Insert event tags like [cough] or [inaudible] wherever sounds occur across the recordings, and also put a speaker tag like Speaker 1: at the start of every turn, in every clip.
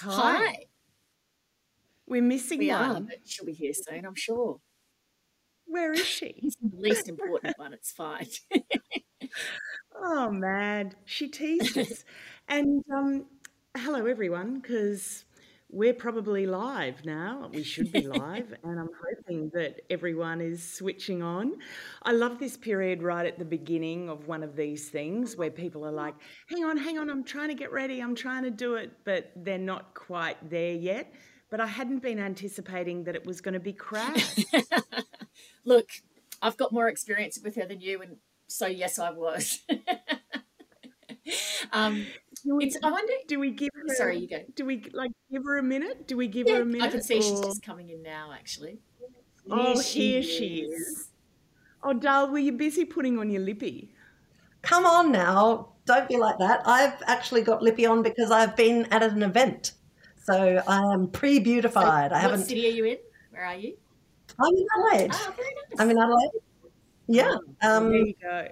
Speaker 1: Hi.
Speaker 2: We're missing
Speaker 1: We are,
Speaker 2: one.
Speaker 1: but she'll be here soon, I'm sure.
Speaker 2: Where is she? [laughs]
Speaker 1: It's the least important one. It's fine. [laughs]
Speaker 2: Oh, mad. She teased us. and um, hello, everyone, because we're probably live now. We [laughs] should be live, and I'm hoping that everyone is switching on. I love this period right at the beginning of one of these things where people are like, hang on, hang on, I'm trying to get ready, I'm trying to do it, but they're not quite there yet. But I hadn't been anticipating that it was going to be crap. [laughs]
Speaker 1: Look, I've got more experience with her than you, and so yes, I was. [laughs] um,
Speaker 2: Do we,
Speaker 1: it's. I wonder.
Speaker 2: do we give her,
Speaker 1: Sorry, you go.
Speaker 2: do we like give her a minute? Do we give her a minute?
Speaker 1: I can see she's just coming in now. Actually.
Speaker 2: Oh, here she is. Oh, Dal, were you busy putting on your lippy?
Speaker 3: Come on now, don't be like that. I've actually got Lippy on because I've been at an event. So I am pre beautified. I haven't.
Speaker 1: What city are you in? Where are you?
Speaker 3: I'm in Adelaide.
Speaker 1: Very nice.
Speaker 3: I'm in Adelaide. Yeah. Um, there
Speaker 2: you go.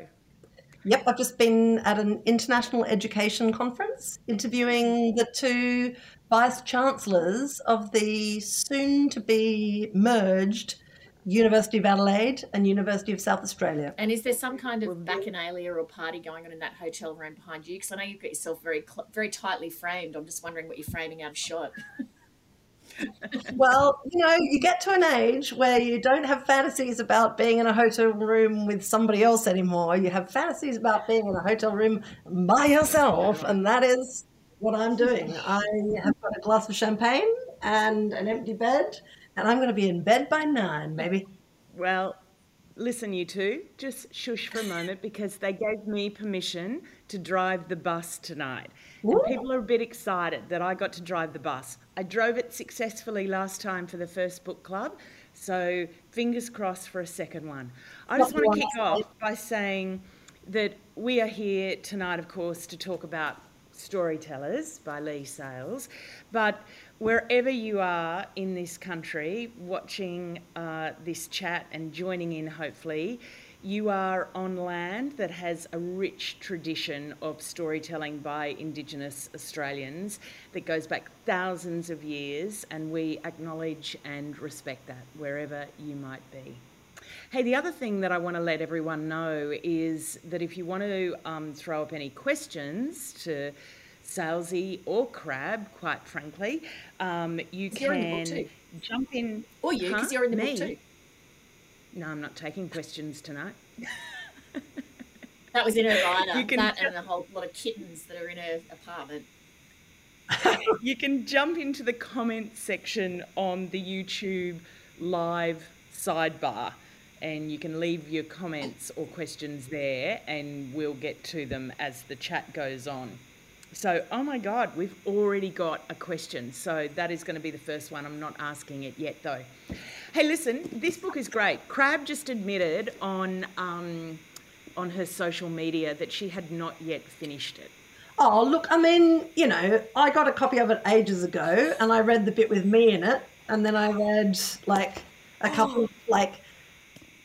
Speaker 3: Yep. I've just been at an international education conference interviewing the two vice chancellors of the soon to be merged University of Adelaide and University of South Australia.
Speaker 1: And is there some kind of bacchanalia or party going on in that hotel room behind you? Because I know you've got yourself very, very tightly framed. I'm just wondering what you're framing out of shot. [laughs]
Speaker 3: Well, you know, you get to an age where you don't have fantasies about being in a hotel room with somebody else anymore. You have fantasies about being in a hotel room by yourself, and that is what I'm doing. I have got a glass of champagne and an empty bed, and I'm going to be in bed by nine, maybe.
Speaker 2: Well, listen, you two, just shush for a moment because they gave me permission to drive the bus tonight. And people are a bit excited that I got to drive the bus. I drove it successfully last time for the first book club, so fingers crossed for a second one. I just want to kick off by saying that we are here tonight, of course, to talk about Storytellers by Leigh Sales. But wherever you are in this country watching uh, this chat and joining in, hopefully, you are on land that has a rich tradition of storytelling by Indigenous Australians that goes back thousands of years, and we acknowledge and respect that wherever you might be. Hey, the other thing that I want to let everyone know is that if you want to um, throw up any questions to Salesy or Crabb, quite frankly, um, you
Speaker 1: You're in the book
Speaker 2: can jump in.
Speaker 1: Or you, because
Speaker 2: Huh?
Speaker 1: you're in the
Speaker 2: Me?
Speaker 1: book too.
Speaker 2: No, I'm not taking questions tonight. [laughs]
Speaker 1: That was in her rider. [laughs]
Speaker 2: You can
Speaker 1: that and a whole lot of kittens that are in her apartment. [laughs]
Speaker 2: you can jump into the comment section on the YouTube live sidebar and you can leave your comments or questions there and we'll get to them as the chat goes on. So, oh my God, we've already got a question. So, that is going to be the first one. I'm not asking it yet, though. Hey, listen, this book is great. Crabb just admitted on, um, on her social media that she had not yet finished it.
Speaker 3: Oh, look, I mean, you know, I got a copy of it ages ago and I read the bit with me in it. And then I read like a couple, like,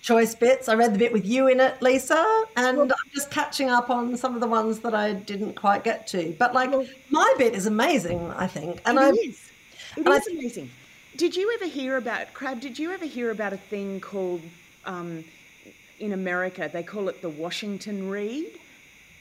Speaker 3: choice bits. I read the bit with you in it, Lisa, and I'm just catching up on some of the ones that I didn't quite get to. But, like, my bit is amazing, I think. And I,
Speaker 2: It is. It
Speaker 3: I-
Speaker 2: is amazing. Did you ever hear about Crabb? Did you ever hear about a thing called um, in America? They call it the Washington Read,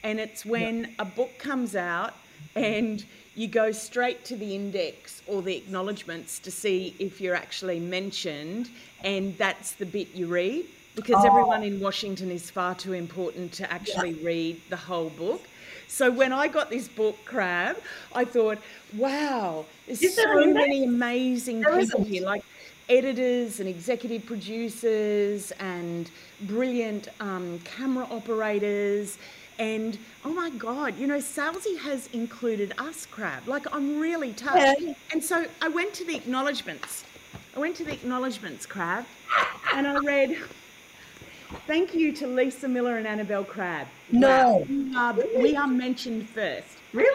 Speaker 2: and it's when a book comes out and you go straight to the index or the acknowledgements to see if you're actually mentioned, and that's the bit you read because everyone in Washington is far too important to actually read the whole book. So when I got this book, Crabb, I thought, wow, there's
Speaker 3: Is there
Speaker 2: so
Speaker 3: an
Speaker 2: many amazing
Speaker 3: There
Speaker 2: people
Speaker 3: isn't.
Speaker 2: here, like editors and executive producers and brilliant um, camera operators. And oh my God, you know, Salesy has included us, Crabb. Like, I'm really touched.
Speaker 3: Yeah.
Speaker 2: And so I went to the acknowledgements. I went to the acknowledgements, Crabb, and I read, Thank you to Lisa Millar and Annabelle Crabb.
Speaker 3: No.
Speaker 2: We are, we are mentioned first.
Speaker 3: really?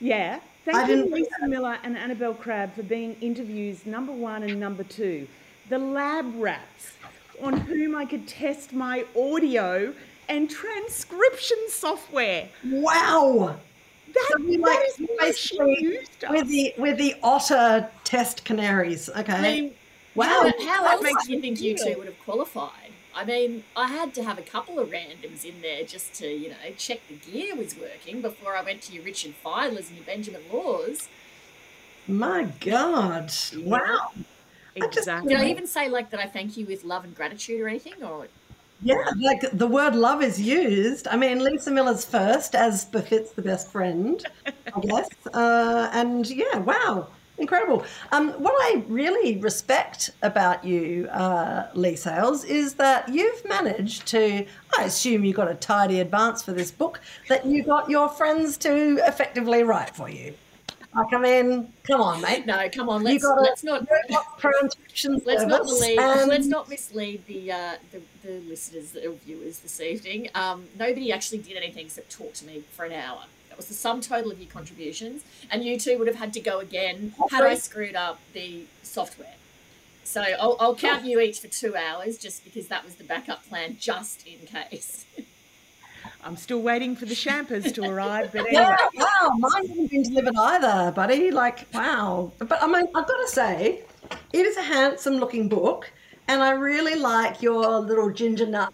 Speaker 2: Yeah.
Speaker 3: I
Speaker 2: Thank you,
Speaker 3: didn't-
Speaker 2: Lisa Millar and Annabelle Crabb, for being interviews number one and number two. The lab rats, on whom I could test my audio and transcription software.
Speaker 3: Wow.
Speaker 2: That,
Speaker 3: So we
Speaker 2: that
Speaker 3: like
Speaker 2: she
Speaker 3: basically
Speaker 2: used us.
Speaker 3: We're the we're the otter test canaries. Okay.
Speaker 1: I mean,
Speaker 3: wow.
Speaker 1: how, how
Speaker 2: that
Speaker 1: else
Speaker 2: makes
Speaker 1: you
Speaker 2: me
Speaker 1: think you
Speaker 2: feel.
Speaker 1: two would have qualified? I mean, I had to have a couple of randoms in there just to, you know, check the gear was working before I went to your Richard Fidlers and your Benjamin Laws.
Speaker 3: My God.
Speaker 2: Yeah.
Speaker 3: Wow. I just-
Speaker 2: Exactly.
Speaker 1: Did I even say like that I thank you with love and gratitude or anything? Or
Speaker 3: Yeah, like the word love is used. I mean, Lisa Millar's first, as befits the best friend, I [laughs] guess. Uh, and yeah, wow, incredible. Um, what I really respect about you, uh, Leigh Sales, is that you've managed to, I assume you got a tidy advance for this book, that you got your friends to effectively write for you. Like, I mean, come on, mate.
Speaker 1: no, come on, let's
Speaker 3: got a
Speaker 1: let's not
Speaker 3: transcription
Speaker 1: let's not
Speaker 3: service,
Speaker 1: believe
Speaker 3: and-
Speaker 1: let's not mislead the uh, the, the listeners or viewers this evening. Um, nobody actually did anything except talk to me for an hour. That was the sum total of your contributions, and you two would have had to go again had I screwed up the software. So I'll, I'll count you each for two hours, just because that was the backup plan, just in case. [laughs]
Speaker 2: I'm still waiting for the champers to arrive, but anyway.
Speaker 3: Yeah, wow, mine hasn't been delivered either, buddy. Like, wow. But I mean, I've got to say, it is a handsome looking book, and I really like your little ginger nut,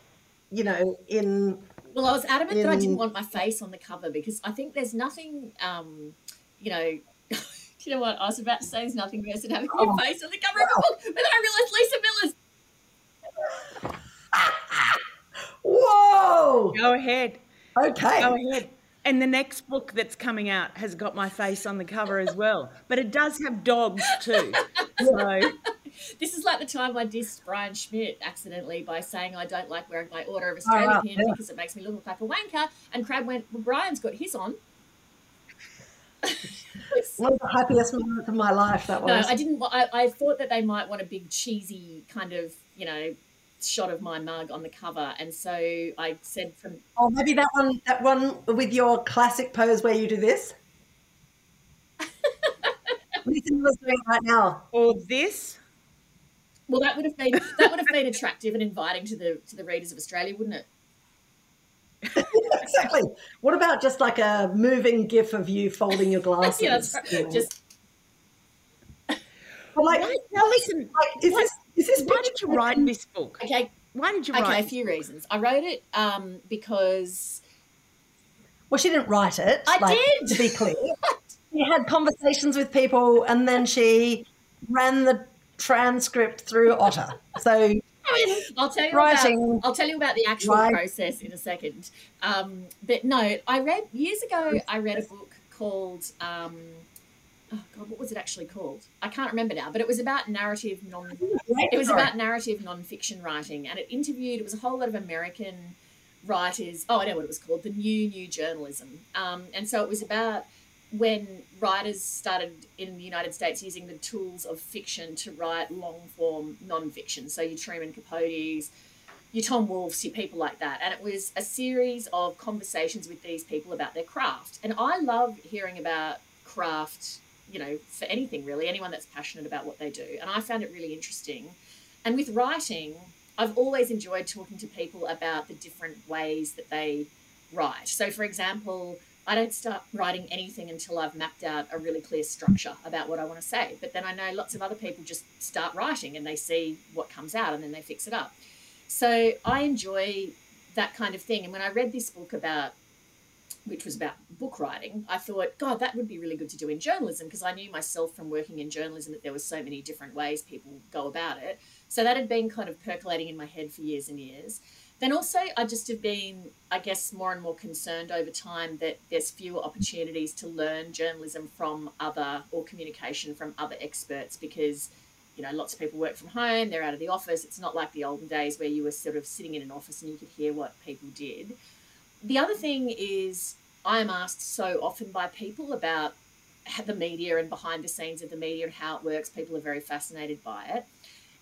Speaker 3: you know, in.
Speaker 1: Well, I was adamant that I didn't want my face on the cover because I think there's nothing, um, you know. [laughs] Do you know what I was about to say? There's nothing worse than having
Speaker 3: Oh.
Speaker 1: your face on the cover of a book, but then I realised Lisa Millar's [laughs]
Speaker 3: Whoa!
Speaker 2: Go ahead.
Speaker 3: Okay.
Speaker 2: Go ahead. And the next book that's coming out has got my face on the cover as well. But it does have dogs too. [laughs] So
Speaker 1: This is like the time I dissed Brian Schmidt accidentally by saying I don't like wearing my Order of ah, Australia
Speaker 3: wow,
Speaker 1: pin
Speaker 3: yeah.
Speaker 1: because it makes me look like a wanker. And Crabb went, well, Brian's got his on. [laughs]
Speaker 3: One of the happiest moments of my life, that was.
Speaker 1: no,
Speaker 3: was.
Speaker 1: I didn't. I, I thought that they might want a big cheesy kind of, you know, shot of my mug on the cover, and so I said from
Speaker 3: oh, maybe that one, that one with your classic pose where you do this. [laughs] Listen was doing right now.
Speaker 2: or this.
Speaker 1: well, that would have been that would have been attractive and inviting to the to the readers of Australia, wouldn't it? [laughs]
Speaker 3: exactly. What about just like a moving gif of you folding your glasses? [laughs]
Speaker 1: yeah, that's right.
Speaker 3: you know?
Speaker 1: Just
Speaker 3: But like,
Speaker 2: Why, now listen,
Speaker 3: like, is
Speaker 2: what-
Speaker 3: this is this
Speaker 2: why did you write this book?
Speaker 1: okay.
Speaker 2: Why did you write?
Speaker 1: Okay, a
Speaker 2: write?
Speaker 1: few reasons. I wrote it um, because
Speaker 3: Well, she didn't write it.
Speaker 1: I
Speaker 3: like,
Speaker 1: did.
Speaker 3: To be clear, [laughs] she had conversations with people, and then she ran the transcript through Otter. So
Speaker 1: I'll tell you
Speaker 3: Writing.
Speaker 1: about I'll tell you about the actual
Speaker 3: Right.
Speaker 1: process in a second. Um, but no, I read years ago. I read a book called um, oh god, what was it actually called? I can't remember now. But it was about narrative non. It was about narrative non-fiction writing, and it interviewed. It was a whole lot of American writers. Oh, I know what it was called. The new new journalism. Um, and so it was about when writers started in the United States using the tools of fiction to write long form non-fiction. So your Truman Capote's, your Tom Wolfe's, your people like that. And it was a series of conversations with these people about their craft. And I love hearing about craft, you know, for anything really, anyone that's passionate about what they do. And I found it really interesting. And with writing, I've always enjoyed talking to people about the different ways that they write. So, for example, I don't start writing anything until I've mapped out a really clear structure about what I want to say. But then I know lots of other people just start writing and they see what comes out and then they fix it up. So I enjoy that kind of thing. And when I read this book about, which was about book writing, I thought, God, that would be really good to do in journalism because I knew myself from working in journalism that there were so many different ways people go about it. So that had been kind of percolating in my head for years and years. Then also, I just have been, I guess, more and more concerned over time that there's fewer opportunities to learn journalism from other or communication from other experts because, you know, lots of people work from home, they're out of the office. It's not like the olden days where you were sort of sitting in an office and you could hear what people did. The other thing is, I am asked so often by people about the media and behind the scenes of the media and how it works. People are very fascinated by it.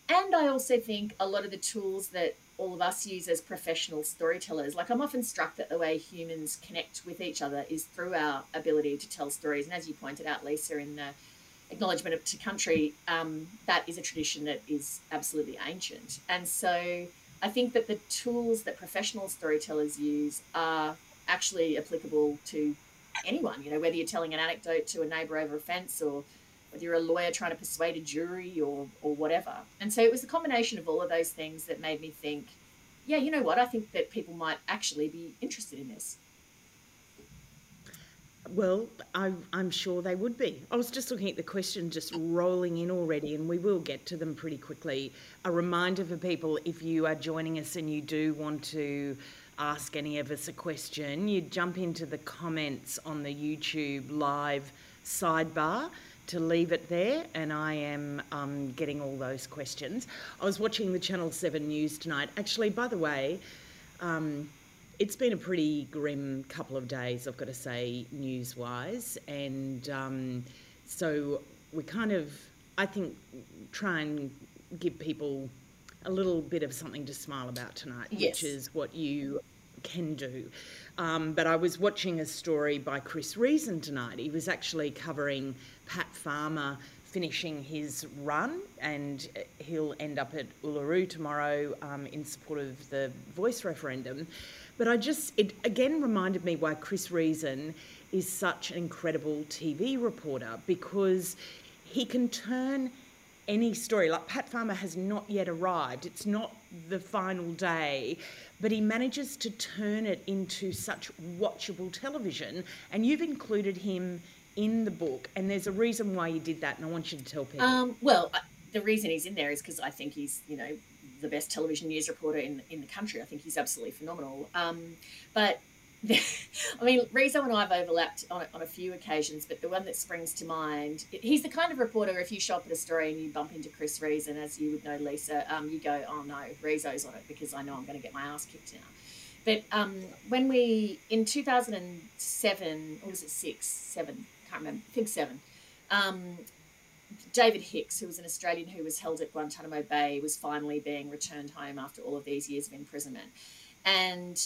Speaker 1: And I also think a lot of the tools that all of us use as professional storytellers, like I'm often struck that the way humans connect with each other is through our ability to tell stories. And as you pointed out, Lisa, in the acknowledgement of to country, um, that is a tradition that is absolutely ancient. And so I think that the tools that professional storytellers use are actually applicable to anyone, you know, whether you're telling an anecdote to a neighbour over a fence or whether you're a lawyer trying to persuade a jury or, or whatever. And so it was a combination of all of those things that made me think, yeah, you know what, I think that people might actually be interested in this.
Speaker 2: Well, I, am sure they would be. I was just looking at the question just rolling in already, and we will get to them pretty quickly. A reminder for people if you are joining us and you do want to ask any of us a question, you jump into the comments on the YouTube live sidebar to leave it there, and I am um, getting all those questions. I was watching the Channel 7 news tonight. Actually, by the way, um, it's been a pretty grim couple of days, I've got to say, news wise. And um, so we kind of, I think, try and give people a little bit of something to smile about tonight,
Speaker 1: yes.
Speaker 2: which is what you can do. Um, but I was watching a story by Chris Reason tonight. He was actually covering Pat Farmer finishing his run, and he'll end up at Uluru tomorrow um, in support of the voice referendum. But I just, it again reminded me why Chris Reason is such an incredible TV reporter because he can turn any story. Like Pat Farmer has not yet arrived, it's not the final day, but he manages to turn it into such watchable television. And you've included him in the book, and there's a reason why you did that, and I want you to tell people.
Speaker 1: Um, well, the reason he's in there is because I think he's, you know, the best television news reporter in in the country. I think he's absolutely phenomenal. Um, but [laughs] I mean, Riso and I have overlapped on, on a few occasions, but the one that springs to mind, he's the kind of reporter, if you shop at a story and you bump into Chris Reason, as you would know, Lisa, um, you go, oh no, Riso's on it because I know I'm going to get my ass kicked now. But um, when we, in 2007, or was it six, seven, can't remember, I think seven, um, David Hicks, who was an Australian who was held at Guantanamo Bay, was finally being returned home after all of these years of imprisonment. And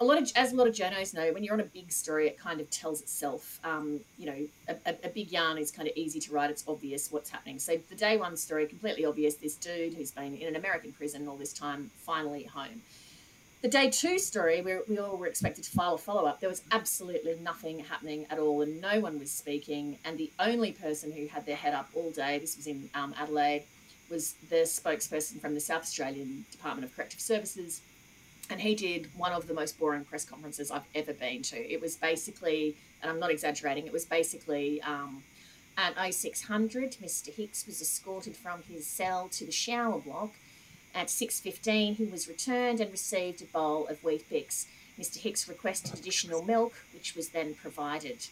Speaker 1: a lot of, as a lot of journos know, when you're on a big story, it kind of tells itself. Um, you know, a, a, big yarn is kind of easy to write. It's obvious what's happening. So the day one story, completely obvious. This dude who's been in an American prison all this time, finally home the day two story, where we all were expected to file a follow up, there was absolutely nothing happening at all, and no one was speaking. And the only person who had their head up all day, this was in um, Adelaide, was the spokesperson from the South Australian Department of Corrective Services. And he did one of the most boring press conferences I've ever been to. It was basically, and I'm not exaggerating, it was basically um, at 0600, Mr. Hicks was escorted from his cell to the shower block at 6.15, he was returned and received a bowl of Weet-Bix. Mr Hicks requested additional milk, which was then provided.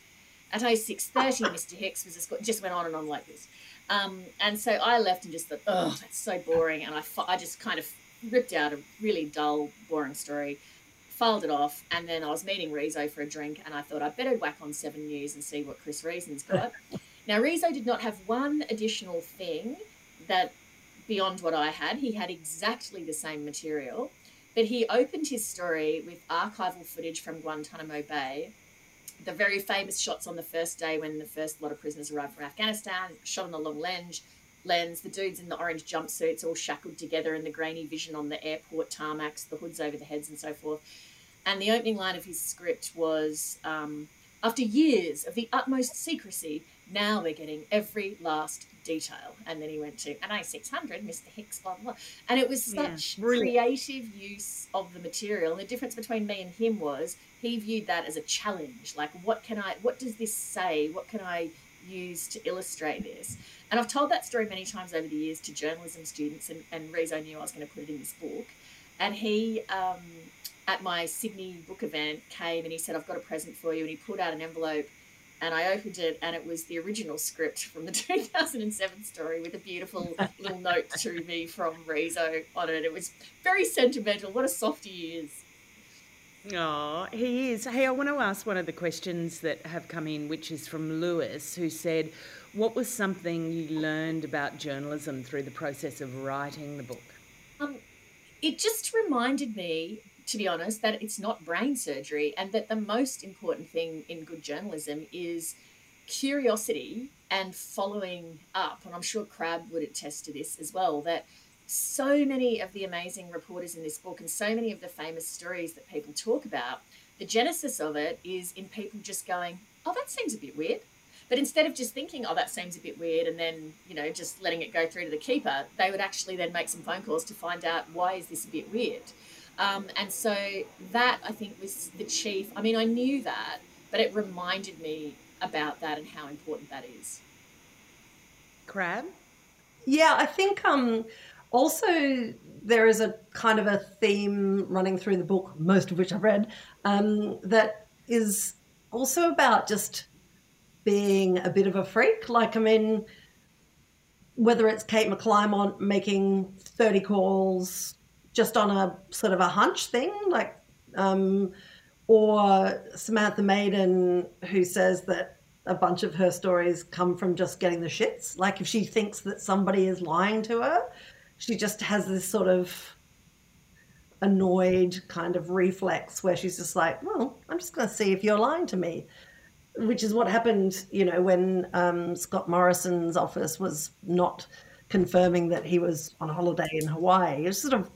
Speaker 1: At 06.30, Mr Hicks was just went on and on like this. Um, and so I left and just thought, oh, that's so boring. And I, I just kind of ripped out a really dull, boring story, filed it off, and then I was meeting Riso for a drink, and I thought I'd better whack on Seven News and see what Chris Reason's got. [laughs] now, Riso did not have one additional thing that beyond what I had. He had exactly the same material, but he opened his story with archival footage from Guantanamo Bay. The very famous shots on the first day when the first lot of prisoners arrived from Afghanistan, shot on the long lens, lens, the dudes in the orange jumpsuits all shackled together and the grainy vision on the airport tarmacs, the hoods over the heads, and so forth. And the opening line of his script was um, After years of the utmost secrecy, now we're getting every last detail. And then he went to an A600, Mr. Hicks, blah, blah, blah. And it was such yeah, creative use of the material. And the difference between me and him was he viewed that as a challenge. Like, what can I, what does this say? What can I use to illustrate this? And I've told that story many times over the years to journalism students, and, and Riso knew I was going to put it in this book. And he, um, at my Sydney book event, came and he said, I've got a present for you. And he pulled out an envelope and I opened it, and it was the original script from the [laughs] 2007 story with a beautiful little [laughs] note to me from Riso on it. It was very sentimental. What a softy he is.
Speaker 2: Oh, he is. Hey, I want to ask one of the questions that have come in, which is from Lewis, who said, What was something you learned about journalism through the process of writing the book?
Speaker 1: Um, it just reminded me to be honest, that it's not brain surgery and that the most important thing in good journalism is curiosity and following up. And I'm sure Crabb would attest to this as well that so many of the amazing reporters in this book and so many of the famous stories that people talk about, the genesis of it is in people just going, oh, that seems a bit weird. But instead of just thinking, oh, that seems a bit weird, and then, you know, just letting it go through to the keeper, they would actually then make some phone calls to find out why is this a bit weird. Um, and so that, I think, was the chief. I mean, I knew that, but it reminded me about that and how important that is.
Speaker 2: Crabb?
Speaker 3: Yeah, I think um, also there is a kind of a theme running through the book, most of which I've read, um, that is also about just being a bit of a freak. Like, I mean, whether it's Kate McClymont making 30 calls just on a sort of a hunch thing, like, um, or Samantha Maiden, who says that a bunch of her stories come from just getting the shits. Like, if she thinks that somebody is lying to her, she just has this sort of annoyed kind of reflex where she's just like, well, I'm just going to see if you're lying to me. Which is what happened, you know, when um, Scott Morrison's office was not confirming that he was on holiday in Hawaii. It was sort of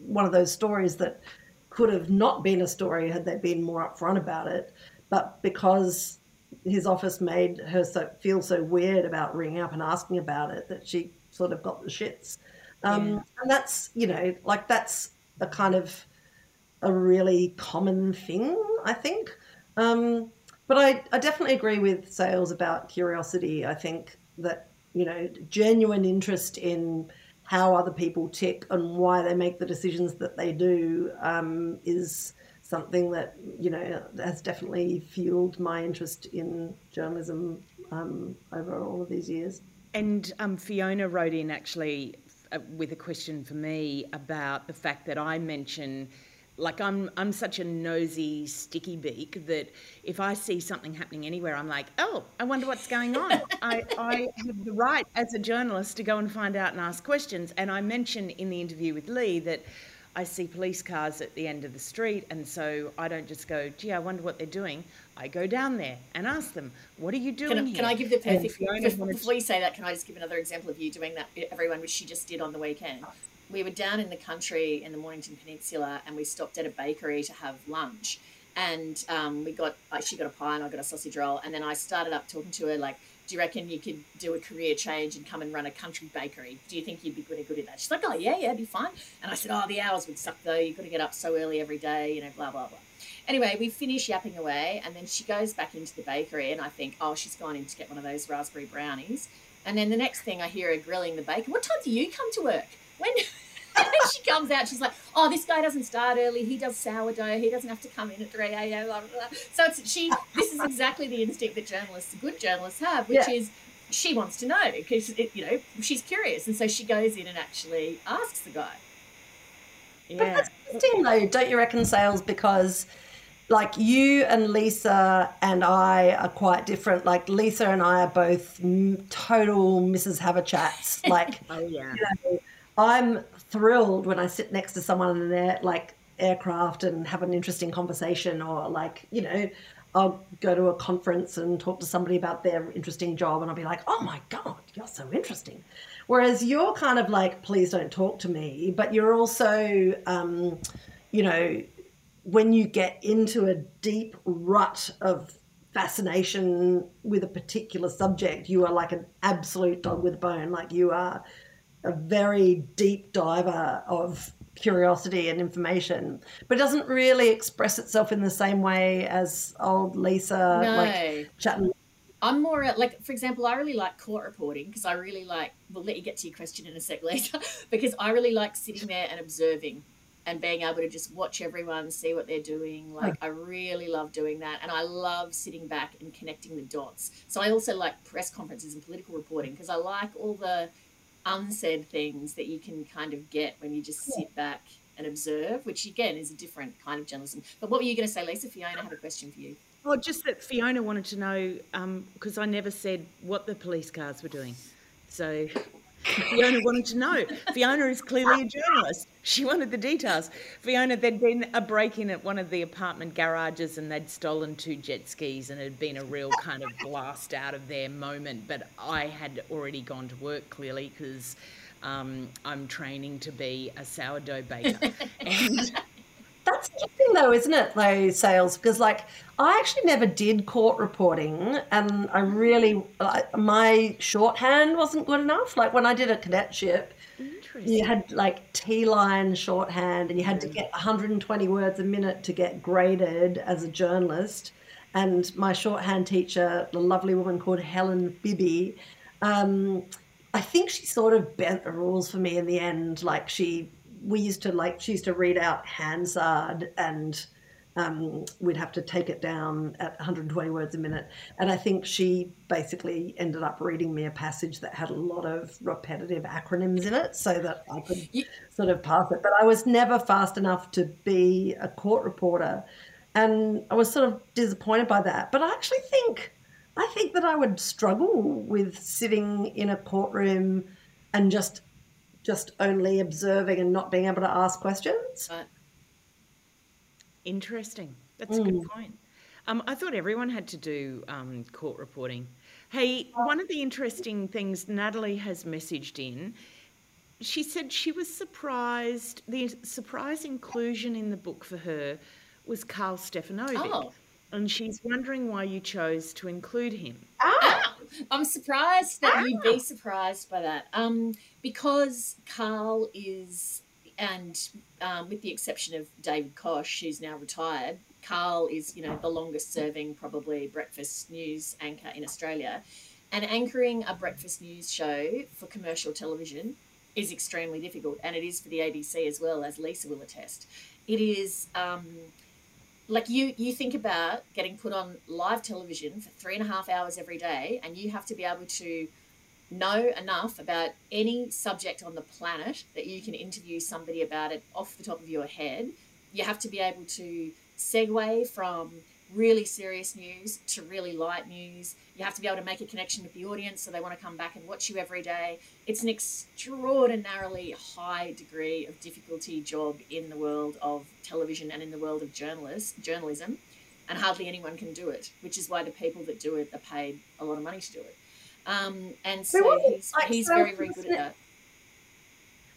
Speaker 3: one of those stories that could have not been a story had they been more upfront about it. But because his office made her so, feel so weird about ringing up and asking about it that she sort of got the shits. Um, yeah. And that's, you know, like that's a kind of a really common thing, I think. Um, but I, I definitely agree with sales about curiosity. I think that, you know, genuine interest in how other people tick and why they make the decisions that they do um, is something that, you know, has definitely fueled my interest in journalism um, over all of these years.
Speaker 2: And um, Fiona wrote in actually uh, with a question for me about the fact that I mention like I'm I'm such a nosy sticky beak that if I see something happening anywhere I'm like oh I wonder what's going on [laughs] I, I have the right as a journalist to go and find out and ask questions and I mention in the interview with Leigh that I see police cars at the end of the street, and so I don't just go, gee, I wonder what they're doing. I go down there and ask them, what are you doing
Speaker 1: can,
Speaker 2: here?
Speaker 1: Can I give the perfect, before, before you say that, can I just give another example of you doing that, everyone, which she just did on the weekend? We were down in the country in the Mornington Peninsula, and we stopped at a bakery to have lunch. And um, we got, she got a pie and I got a sausage roll. And then I started up talking to her, like, do you reckon you could do a career change and come and run a country bakery? Do you think you'd be good, good at that? She's like, oh, yeah, yeah, be fine. And I said, oh, the hours would suck though. You've got to get up so early every day, you know, blah, blah, blah. Anyway, we finish yapping away and then she goes back into the bakery and I think, oh, she's gone in to get one of those raspberry brownies. And then the next thing I hear her grilling the bacon. What time do you come to work? When [laughs] she comes out, she's like, "Oh, this guy doesn't start early. He does sourdough. He doesn't have to come in at three a.m." Blah, blah, blah. So it's she. This is exactly the instinct that journalists, good journalists, have, which yeah. is she wants to know because you know she's curious, and so she goes in and actually asks the guy.
Speaker 3: Yeah. But that's interesting, though, don't you reckon, Sales? Because like you and Lisa and I are quite different. Like Lisa and I are both total Mrs. Haverchats. Like, [laughs]
Speaker 2: oh yeah.
Speaker 3: You know, I'm thrilled when I sit next to someone in their like aircraft and have an interesting conversation, or like you know, I'll go to a conference and talk to somebody about their interesting job, and I'll be like, "Oh my god, you're so interesting." Whereas you're kind of like, "Please don't talk to me," but you're also, um, you know, when you get into a deep rut of fascination with a particular subject, you are like an absolute dog with a bone. Like you are a very deep diver of curiosity and information, but it doesn't really express itself in the same way as old Lisa
Speaker 1: no.
Speaker 3: like chatting.
Speaker 1: I'm more like, for example, I really like court reporting because I really like. We'll let you get to your question in a sec [laughs] later, because I really like sitting there and observing and being able to just watch everyone see what they're doing. Like I really love doing that, and I love sitting back and connecting the dots. So I also like press conferences and political reporting because I like all the unsaid things that you can kind of get when you just sit back and observe, which again is a different kind of journalism. But what were you going to say, Lisa? Fiona had a question for you.
Speaker 2: Well, just that Fiona wanted to know because um, I never said what the police cars were doing. So Fiona wanted to know. Fiona is clearly a journalist. She wanted the details. Fiona, there'd been a break in at one of the apartment garages and they'd stolen two jet skis and it had been a real kind of blast out of their moment. But I had already gone to work clearly because um, I'm training to be a sourdough baker. [laughs] and
Speaker 3: That's interesting, though, isn't it? Though sales, because like I actually never did court reporting, and I really like, my shorthand wasn't good enough. Like when I did a cadetship, you had like Teeline shorthand, and you had to get 120 words a minute to get graded as a journalist. And my shorthand teacher, the lovely woman called Helen Bibby, um, I think she sort of bent the rules for me in the end. Like she, we used to like she used to read out Hansard and um, we'd have to take it down at 120 words a minute. And I think she basically ended up reading me a passage that had a lot of repetitive acronyms in it so that I could sort of pass it. But I was never fast enough to be a court reporter. And I was sort of disappointed by that. But I actually think I think that I would struggle with sitting in a courtroom and just just only observing and not being able to ask questions.
Speaker 1: Right.
Speaker 2: Interesting. That's a good point. Um, I thought everyone had to do um, court reporting. Hey, one of the interesting things Natalie has messaged in, she said she was surprised, the surprise inclusion in the book for her was Carl Stefanovic.
Speaker 1: Oh.
Speaker 2: And she's wondering why you chose to include him.
Speaker 1: Ah, I'm surprised that you'd be surprised by that. Um, because Carl is, and um, with the exception of David Koch, who's now retired, Carl is, you know, the longest serving probably breakfast news anchor in Australia. And anchoring a breakfast news show for commercial television is extremely difficult, and it is for the ABC as well, as Lisa will attest. It is. Um, like you you think about getting put on live television for three and a half hours every day and you have to be able to know enough about any subject on the planet that you can interview somebody about it off the top of your head. You have to be able to segue from really serious news to really light news you have to be able to make a connection with the audience so they want to come back and watch you every day it's an extraordinarily high degree of difficulty job in the world of television and in the world of journalist, journalism, and hardly anyone can do it, which is why the people that do it are paid a lot of money to do it. Um, and so he's,
Speaker 3: like,
Speaker 1: he's
Speaker 3: so
Speaker 1: very, very good at that.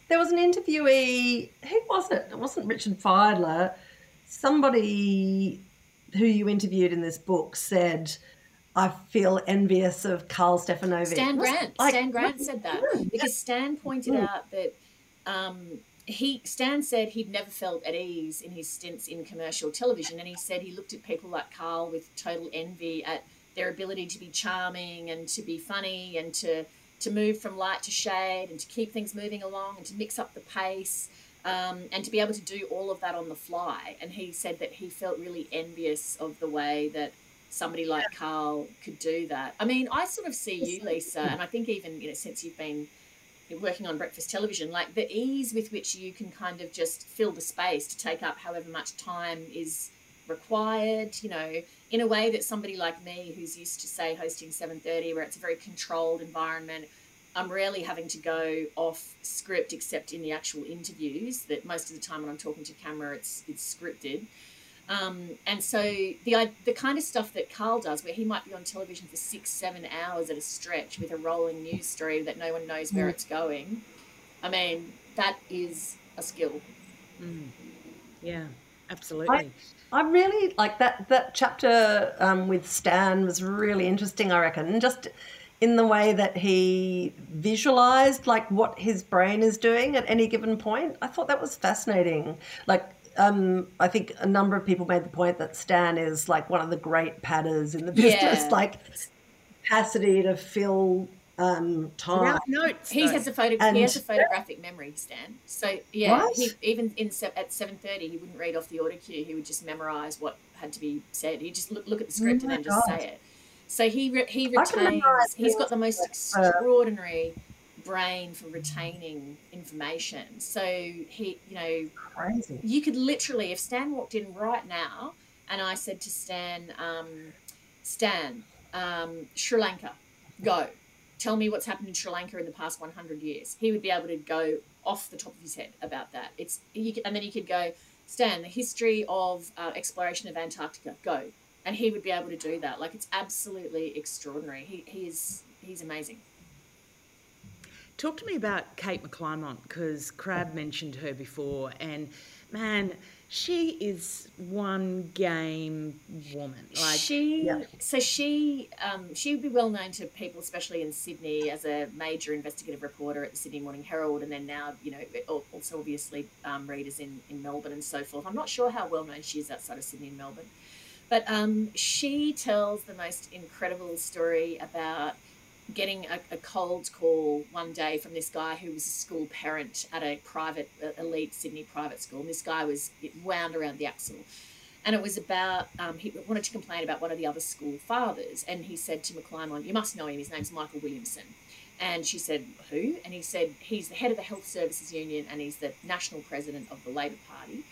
Speaker 3: There was an interviewee, who was it? It wasn't Richard Fidler. Somebody who you interviewed in this book said, I feel envious of Carl Stefanovic.
Speaker 1: Stan Grant.
Speaker 3: like-
Speaker 1: Stan Grant said that because Stan pointed
Speaker 3: Mm.
Speaker 1: out that um, he Stan said he'd never felt at ease in his stints in commercial television, and he said he looked at people like Carl with total envy at their ability to be charming and to be funny and to to move from light to shade and to keep things moving along and to mix up the pace. Um, and to be able to do all of that on the fly. And he said that he felt really envious of the way that somebody like Carl could do that. I mean, I sort of see you, Lisa, and I think even you know since you've been working on breakfast television, like the ease with which you can kind of just fill the space to take up however much time is required, you know, in a way that somebody like me who's used to say hosting 7:30 where it's a very controlled environment, I'm rarely having to go off script except in the actual interviews that most of the time when I'm talking to camera it's it's scripted. Um, and so the the kind of stuff that Carl does, where he might be on television for six, seven hours at a stretch with a rolling news story that no one knows where
Speaker 3: Mm.
Speaker 1: it's going, I mean that is a skill.
Speaker 2: Mm. Yeah, absolutely.
Speaker 3: I really like that that chapter um, with Stan was really interesting. I reckon just in the way that he visualized like what his brain is doing at any given point. I thought that was fascinating. Like. Um, I think a number of people made the point that Stan is like one of the great padders in the business,
Speaker 1: Yeah. [laughs]
Speaker 3: like capacity to fill um, time.
Speaker 2: Without notes.
Speaker 1: He has a photo.
Speaker 3: And-
Speaker 1: he has a photographic memory, Stan. So yeah,
Speaker 3: What?
Speaker 1: he, even in se- at seven thirty, he wouldn't read off the autocue. He would just memorize what had to be said. He'd just look, look at the script
Speaker 3: Oh
Speaker 1: and then just
Speaker 3: God.
Speaker 1: say it. So he re- he retains. He's got the most extraordinary brain for retaining information. So he, you know,
Speaker 3: Crazy.
Speaker 1: you could literally, if Stan walked in right now and I said to Stan, um, Stan, um, Sri Lanka, go. Tell me what's happened in Sri Lanka in the past 100 years. He would be able to go off the top of his head about that. It's you And then he could go, Stan, the history of uh, exploration of Antarctica, go. And he would be able to do that. Like, it's absolutely extraordinary. He, he is, he's amazing.
Speaker 2: Talk to me about Kate McClymont because Crabb mentioned her before, and man, she is one game woman.
Speaker 1: Like she, yeah. so she, um, she would be well known to people, especially in Sydney, as a major investigative reporter at the Sydney Morning Herald, and then now, you know, also obviously um, readers in in Melbourne and so forth. I'm not sure how well known she is outside of Sydney and Melbourne, but um, she tells the most incredible story about getting a, a, cold call one day from this guy who was a school parent at a private, elite Sydney private school. And this guy was wound around the axle. And it was about, um, he wanted to complain about one of the other school fathers. And he said to McClymont, You must know him, his name's Michael Williamson. And she said, Who? And he said, He's the head of the Health Services Union and he's the national president of the Labor Party.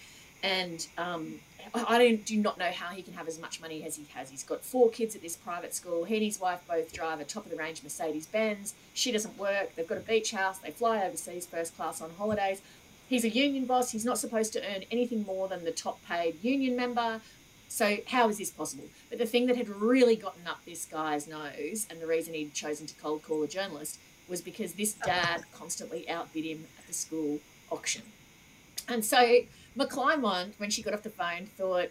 Speaker 1: And um, I don't, do not know how he can have as much money as he has. He's got four kids at this private school. He and his wife both drive a top of the range Mercedes Benz. She doesn't work. They've got a beach house. They fly overseas first class on holidays. He's a union boss. He's not supposed to earn anything more than the top paid union member. So, how is this possible? But the thing that had really gotten up this guy's nose, and the reason he'd chosen to cold call a journalist, was because this dad constantly outbid him at the school auction. And so McClymont, when she got off the phone, thought,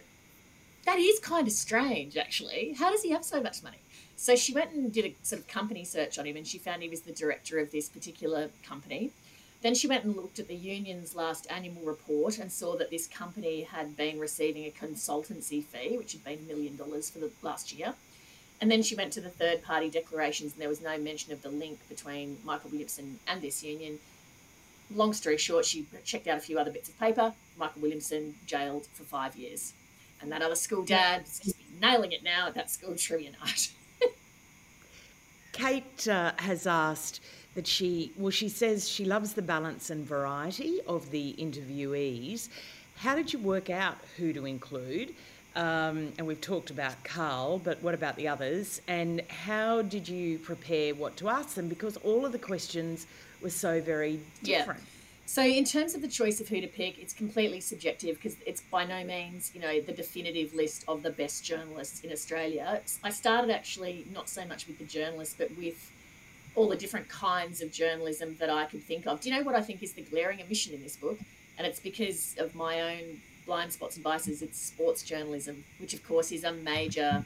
Speaker 1: that is kind of strange, actually. How does he have so much money? So she went and did a sort of company search on him and she found he was the director of this particular company. Then she went and looked at the union's last annual report and saw that this company had been receiving a consultancy fee, which had been a million dollars for the last year. And then she went to the third party declarations and there was no mention of the link between Michael Williamson and this union long story short, she checked out a few other bits of paper. Michael Williamson jailed for five years. And that other school dad is nailing it now at that school trivia night. [laughs]
Speaker 2: Kate uh, has asked that she, well, she says she loves the balance and variety of the interviewees. How did you work out who to include? Um, and we've talked about Carl, but what about the others? And how did you prepare what to ask them? Because all of the questions were so very different. Yeah.
Speaker 1: So, in terms of the choice of who to pick, it's completely subjective because it's by no means, you know, the definitive list of the best journalists in Australia. I started actually not so much with the journalists, but with all the different kinds of journalism that I could think of. Do you know what I think is the glaring omission in this book? And it's because of my own blind spots and biases. It's sports journalism, which of course is a major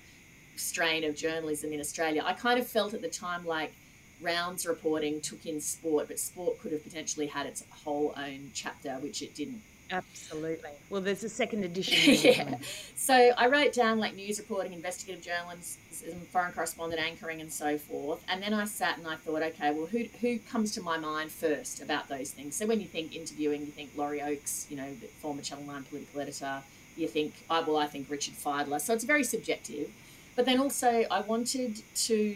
Speaker 1: strain of journalism in Australia. I kind of felt at the time like rounds reporting took in sport, but sport could have potentially had its whole own chapter, which it didn't.
Speaker 2: Absolutely. Well, there's a second edition. [laughs]
Speaker 1: yeah. So I wrote down like news reporting, investigative journalism, foreign correspondent anchoring, and so forth. And then I sat and I thought, okay, well, who who comes to my mind first about those things? So when you think interviewing, you think Laurie Oakes, you know, the former Channel Nine political editor. You think, oh, well, I think Richard Fidler. So it's very subjective. But then also, I wanted to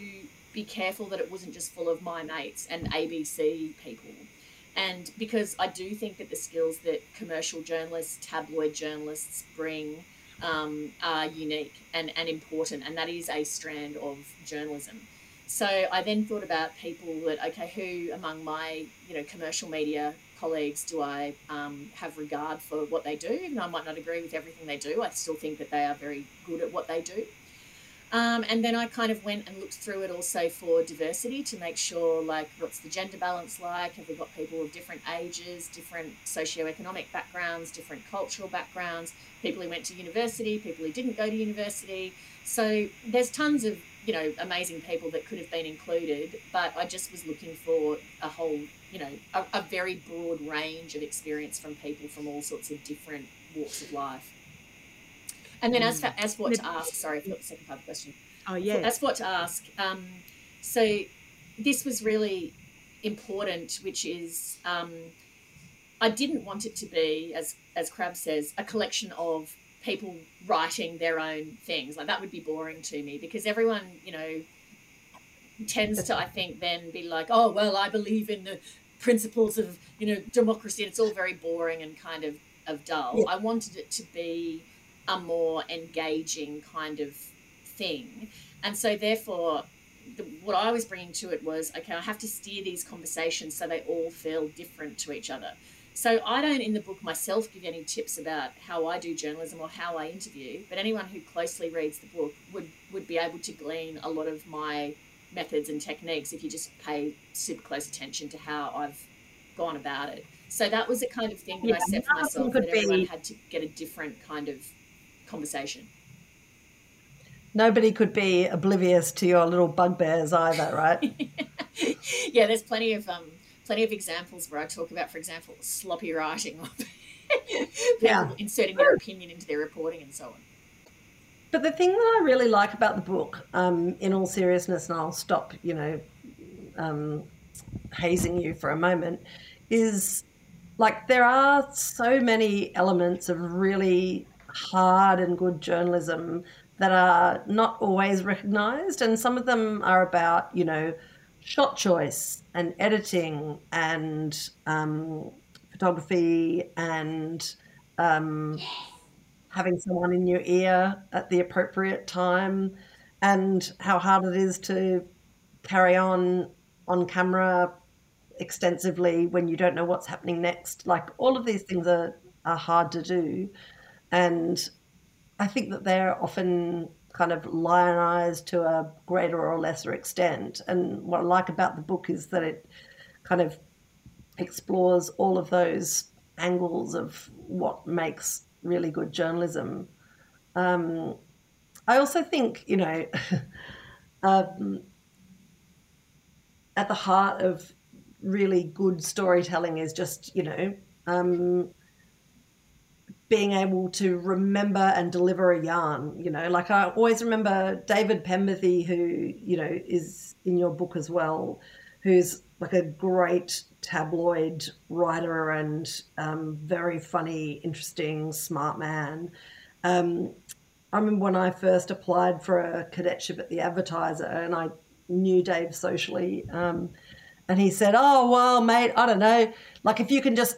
Speaker 1: be careful that it wasn't just full of my mates and ABC people. And because I do think that the skills that commercial journalists, tabloid journalists bring um, are unique and, and important, and that is a strand of journalism. So I then thought about people that, okay, who among my, you know, commercial media colleagues do I um, have regard for what they do? Though I might not agree with everything they do, I still think that they are very good at what they do. Um, and then I kind of went and looked through it also for diversity to make sure, like, what's the gender balance like? Have we got people of different ages, different socioeconomic backgrounds, different cultural backgrounds, people who went to university, people who didn't go to university? So there's tons of, you know, amazing people that could have been included, but I just was looking for a whole, you know, a, a very broad range of experience from people from all sorts of different walks of life. And then as for, as what to ask, sorry, for the second part of the question.
Speaker 2: Oh yeah.
Speaker 1: As what to ask. Um, so this was really important, which is um, I didn't want it to be, as as Crabb says, a collection of people writing their own things. Like that would be boring to me because everyone, you know, tends to I think then be like, oh well, I believe in the principles of you know democracy. And it's all very boring and kind of of dull. Yeah. I wanted it to be a more engaging kind of thing. And so, therefore, the, what I was bringing to it was okay, I have to steer these conversations so they all feel different to each other. So, I don't in the book myself give any tips about how I do journalism or how I interview, but anyone who closely reads the book would, would be able to glean a lot of my methods and techniques if you just pay super close attention to how I've gone about it. So that was the kind of thing that yeah, I set for myself that everyone be... had to get a different kind of conversation.
Speaker 3: Nobody could be oblivious to your little bugbears either, right? [laughs]
Speaker 1: yeah, there's plenty of um, plenty of examples where I talk about, for example, sloppy writing or yeah. inserting their opinion into their reporting and so on.
Speaker 3: But the thing that I really like about the book, um, in all seriousness, and I'll stop, you know, um, hazing you for a moment, is like there are so many elements of really hard and good journalism that are not always recognized. And some of them are about, you know, shot choice and editing and um, photography and um, having someone in your ear at the appropriate time and how hard it is to carry on on camera extensively when you don't know what's happening next. Like all of these things are, are hard to do. And I think that they're often kind of lionized to a greater or lesser extent. And what I like about the book is that it kind of explores all of those angles of what makes really good journalism. Um, I also think, you know, [laughs] um, at the heart of really good storytelling is just, you know, um, being able to remember and deliver a yarn. You know, like I always remember David Penberthy, who, you know, is in your book as well, who's like a great tabloid writer and um, very funny, interesting, smart man. Um, I remember when I first applied for a cadetship at the Advertiser, and I knew Dave socially, um, and he said, "Oh well, mate, I don't know. Like if you can just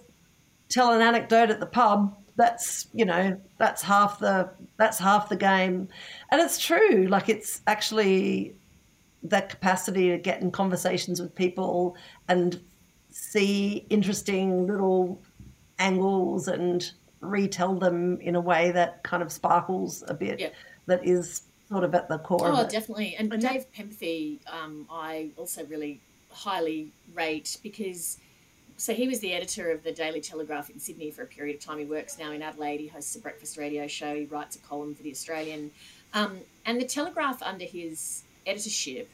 Speaker 3: tell an anecdote at the pub, that's you know that's half the that's half the game." And it's true. Like it's actually that capacity to get in conversations with people and see interesting little angles and retell them in a way that kind of sparkles a bit.
Speaker 1: Yeah.
Speaker 3: That is sort of at the core.
Speaker 1: Oh, definitely. And Dave Penberthy, um, I also really highly rate because. So he was the editor of the Daily Telegraph in Sydney for a period of time. He works now in Adelaide. He hosts a breakfast radio show. He writes a column for the Australian, um, and the Telegraph under his editorship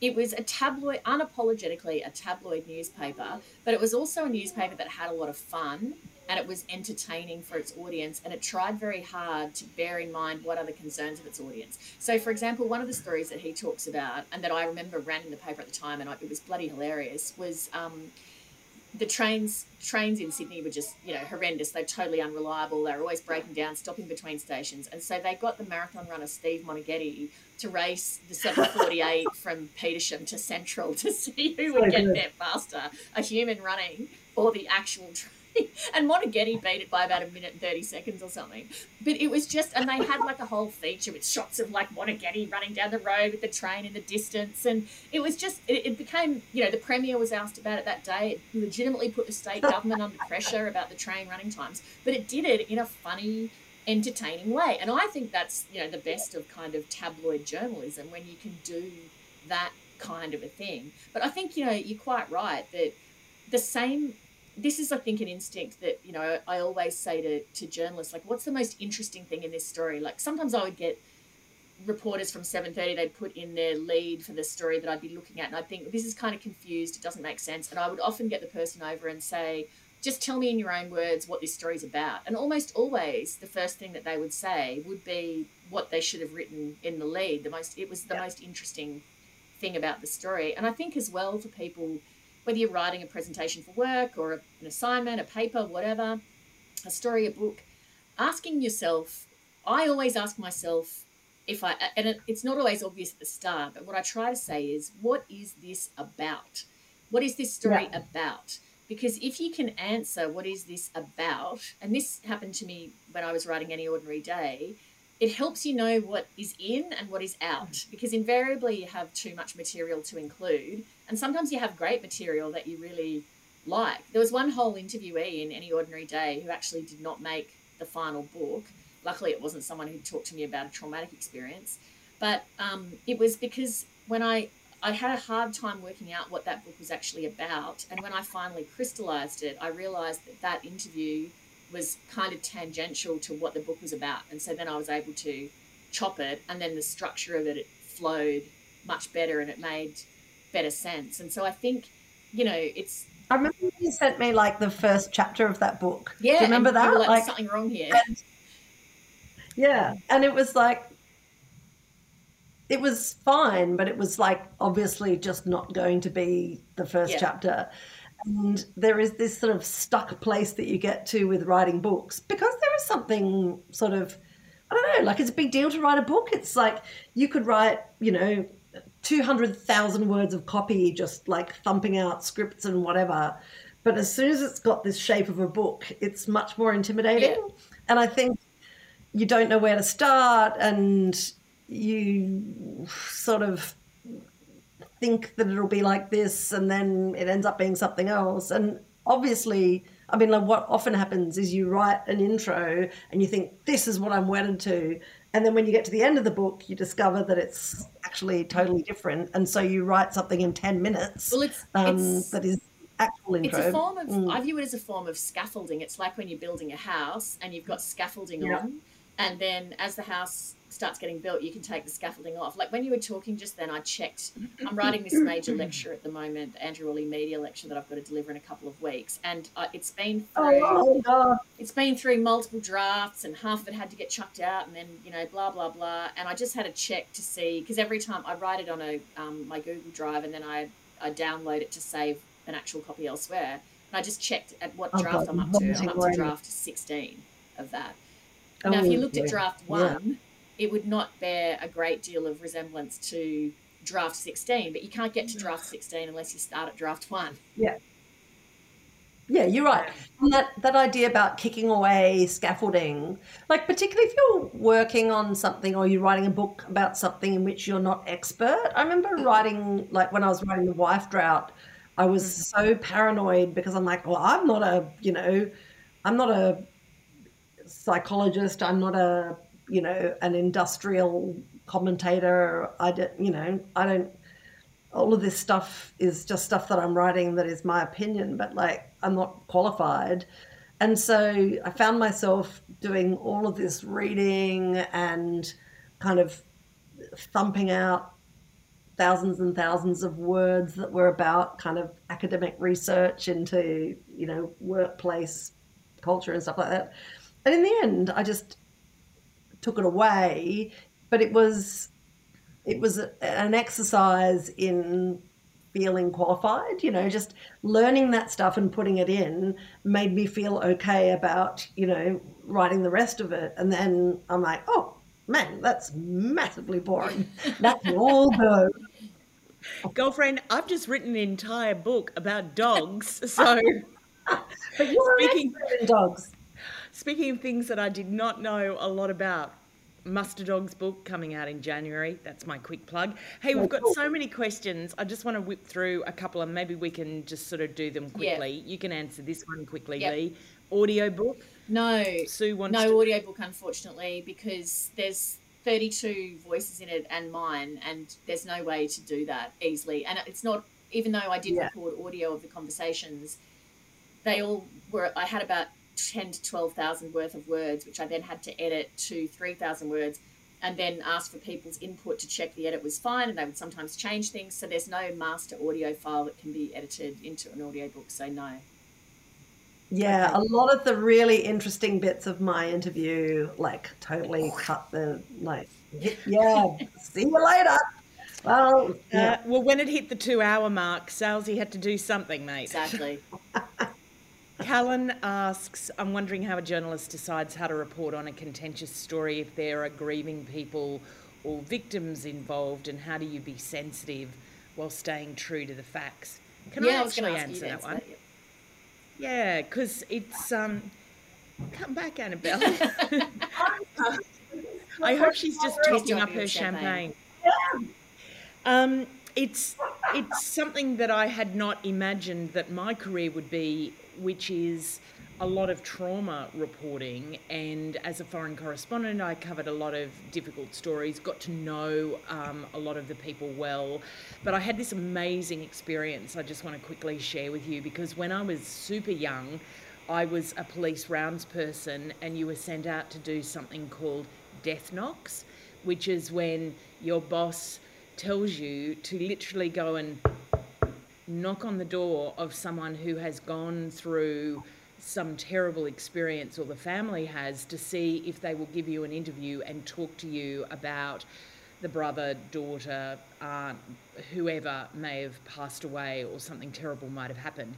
Speaker 1: it was a tabloid, unapologetically a tabloid newspaper, but it was also a newspaper that had a lot of fun and it was entertaining for its audience and it tried very hard to bear in mind what are the concerns of its audience. So, for example, one of the stories that he talks about and that I remember ran in the paper at the time and I, it was bloody hilarious was. Um, the trains trains in Sydney were just you know horrendous. They're totally unreliable. They're always breaking down, stopping between stations, and so they got the marathon runner Steve Moneghetti to race the 748 [laughs] from Petersham to Central to see who would get there faster, a human running or the actual train. [laughs] and Moneghetti beat it by about a minute and 30 seconds or something. But it was just, and they had like a whole feature with shots of like Moneghetti running down the road with the train in the distance. And it was just, it, it became, you know, the Premier was asked about it that day. It legitimately put the state government under pressure about the train running times. But it did it in a funny, entertaining way. And I think that's, you know, the best of kind of tabloid journalism when you can do that kind of a thing. But I think, you know, you're quite right that the same this is, I think, an instinct that, you know, I always say to, to journalists, like, what's the most interesting thing in this story? Like, sometimes I would get reporters from 7.30, they'd put in their lead for the story that I'd be looking at, and I'd think, this is kind of confused, it doesn't make sense. And I would often get the person over and say, just tell me in your own words what this story's about. And almost always, the first thing that they would say would be what they should have written in the lead. The most, it was the most interesting thing about the story. And I think as well for people whether you're writing a presentation for work or a, an assignment, a paper, whatever, a story, a book, asking yourself, I always ask myself if I, and it, it's not always obvious at the start, but what I try to say is, what is this about? What is this story yeah. about? Because if you can answer what is this about, and this happened to me when I was writing Any Ordinary Day, it helps you know what is in and what is out because invariably you have too much material to include and sometimes you have great material that you really like there was one whole interviewee in any ordinary day who actually did not make the final book luckily it wasn't someone who talked to me about a traumatic experience but um, it was because when i I had a hard time working out what that book was actually about. And when I finally crystallized it, I realized that that interview was kind of tangential to what the book was about. And so then I was able to chop it, and then the structure of it, it flowed much better and it made better sense. And so I think, you know, it's.
Speaker 3: I remember you sent me like the first chapter of that book.
Speaker 1: Yeah.
Speaker 3: Do you remember that?
Speaker 1: Like, like something wrong here.
Speaker 3: And, yeah. And it was like, it was fine, but it was like obviously just not going to be the first
Speaker 1: Yeah.
Speaker 3: chapter. And there is this sort of stuck place that you get to with writing books because there is something sort of, I don't know, like it's a big deal to write a book. It's like you could write, you know, 200,000 words of copy just like thumping out scripts and whatever. But as soon as it's got this shape of a book, it's much more intimidating.
Speaker 1: Yeah.
Speaker 3: And I think you don't know where to start and you sort of think that it'll be like this and then it ends up being something else and obviously i mean like what often happens is you write an intro and you think this is what i'm wedded to and then when you get to the end of the book you discover that it's actually totally different and so you write something in 10 minutes
Speaker 1: Well, it's,
Speaker 3: um,
Speaker 1: it's
Speaker 3: that is actual intro
Speaker 1: It's a form of,
Speaker 3: Mm.
Speaker 1: I view it as a form of scaffolding. It's like when you're building a house and you've got scaffolding
Speaker 3: Yeah.
Speaker 1: on, and then as the house starts getting built, you can take the scaffolding off. Like when you were talking just then, I checked. [clears throat] I'm writing this major lecture at the moment, the Andrew Olle Media lecture that I've got to deliver in a couple of weeks, and uh, it's been through.
Speaker 3: oh god
Speaker 1: It's been through multiple drafts, and half of it had to get chucked out, and then you know, blah blah blah. And I just had a check to see because every time I write it on a um, my Google Drive, and then I I download it to save an actual copy elsewhere. And I just checked at what
Speaker 3: Oh,
Speaker 1: draft
Speaker 3: God,
Speaker 1: I'm up to. I'm up to draft 16 of that. now, if you
Speaker 3: Oh,
Speaker 1: looked at draft one, it would not bear a great deal of resemblance to draft 16, but you can't get to draft 16 unless you start at draft one.
Speaker 3: Yeah, Yeah, you're right. And that that idea about kicking away scaffolding, like particularly if you're working on something or you're writing a book about something in which you're not expert. I remember mm-hmm. writing like when I was writing the wife drought, I was mm-hmm. so paranoid because I'm like, well, I'm not a, you know, I'm not a psychologist. I'm not a, you know, an industrial commentator. I don't, you know, I don't all of this stuff is just stuff that I'm writing that is my opinion, but like I'm not qualified. And so I found myself doing all of this reading and kind of thumping out thousands and thousands of words that were about kind of academic research into, you know, workplace culture and stuff like that. And in the end, I just took it away, but it was it was an exercise in feeling qualified you know just learning that stuff and putting it in made me feel okay about you know writing the rest of it and then i'm like oh man that's massively boring [laughs] that's all go
Speaker 2: Girlfriend, I've just written an entire book about dogs. [laughs] So,
Speaker 3: but you're
Speaker 2: Speaking-
Speaker 3: in dogs
Speaker 2: speaking of things that I did not know a lot about, Muster Dog's book coming out in January. That's my quick plug. Hey, we've oh, got so many questions. I just want to whip through a couple and maybe we can just sort of do them
Speaker 1: Yeah.
Speaker 2: quickly. You can answer this one quickly,
Speaker 1: Yep.
Speaker 2: Leigh. Audio book.
Speaker 1: No,
Speaker 2: Sue wants
Speaker 1: no
Speaker 2: to.
Speaker 1: audiobook, unfortunately, because there's 32 voices in it and mine, and there's no way to do that easily. And it's not, even though I did
Speaker 3: Yeah.
Speaker 1: record audio of the conversations, they all were, I had about 10 to 12,000 worth of words, which I then had to edit to 3,000 words and then ask for people's input to check the edit was fine. And they would sometimes change things. So there's no master audio file that can be edited into an audiobook. So no.
Speaker 3: yeah a lot of the really interesting bits of my interview like totally cut the like yeah see you later well yeah.
Speaker 2: Uh, well, when it hit the two hour mark, Salesy had to do something, mate.
Speaker 1: Exactly. [laughs]
Speaker 2: Callan asks, I'm wondering how a journalist decides how to report on a contentious story if there are grieving people or victims involved, and how do you be sensitive while staying true to the facts? Can
Speaker 1: yeah,
Speaker 2: I
Speaker 1: I
Speaker 2: actually answer that
Speaker 1: answer
Speaker 2: one?
Speaker 1: that. yeah.
Speaker 2: Yeah, because it's um. Come back, Annabelle. [laughs] [laughs] I hope she's just topping up her
Speaker 1: champagne.
Speaker 2: champagne. Um, it's it's something that I had not imagined that my career would be, which is a lot of trauma reporting, and as a foreign correspondent, I covered a lot of difficult stories, got to know um, a lot of the people well. But I had this amazing experience I just want to quickly share with you because when I was super young, I was a police rounds person, and you were sent out to do something called death knocks, which is when your boss tells you to literally go and knock on the door of someone who has gone through some terrible experience or the family has to see if they will give you an interview and talk to you about the brother, daughter, aunt, whoever may have passed away or something terrible might have happened.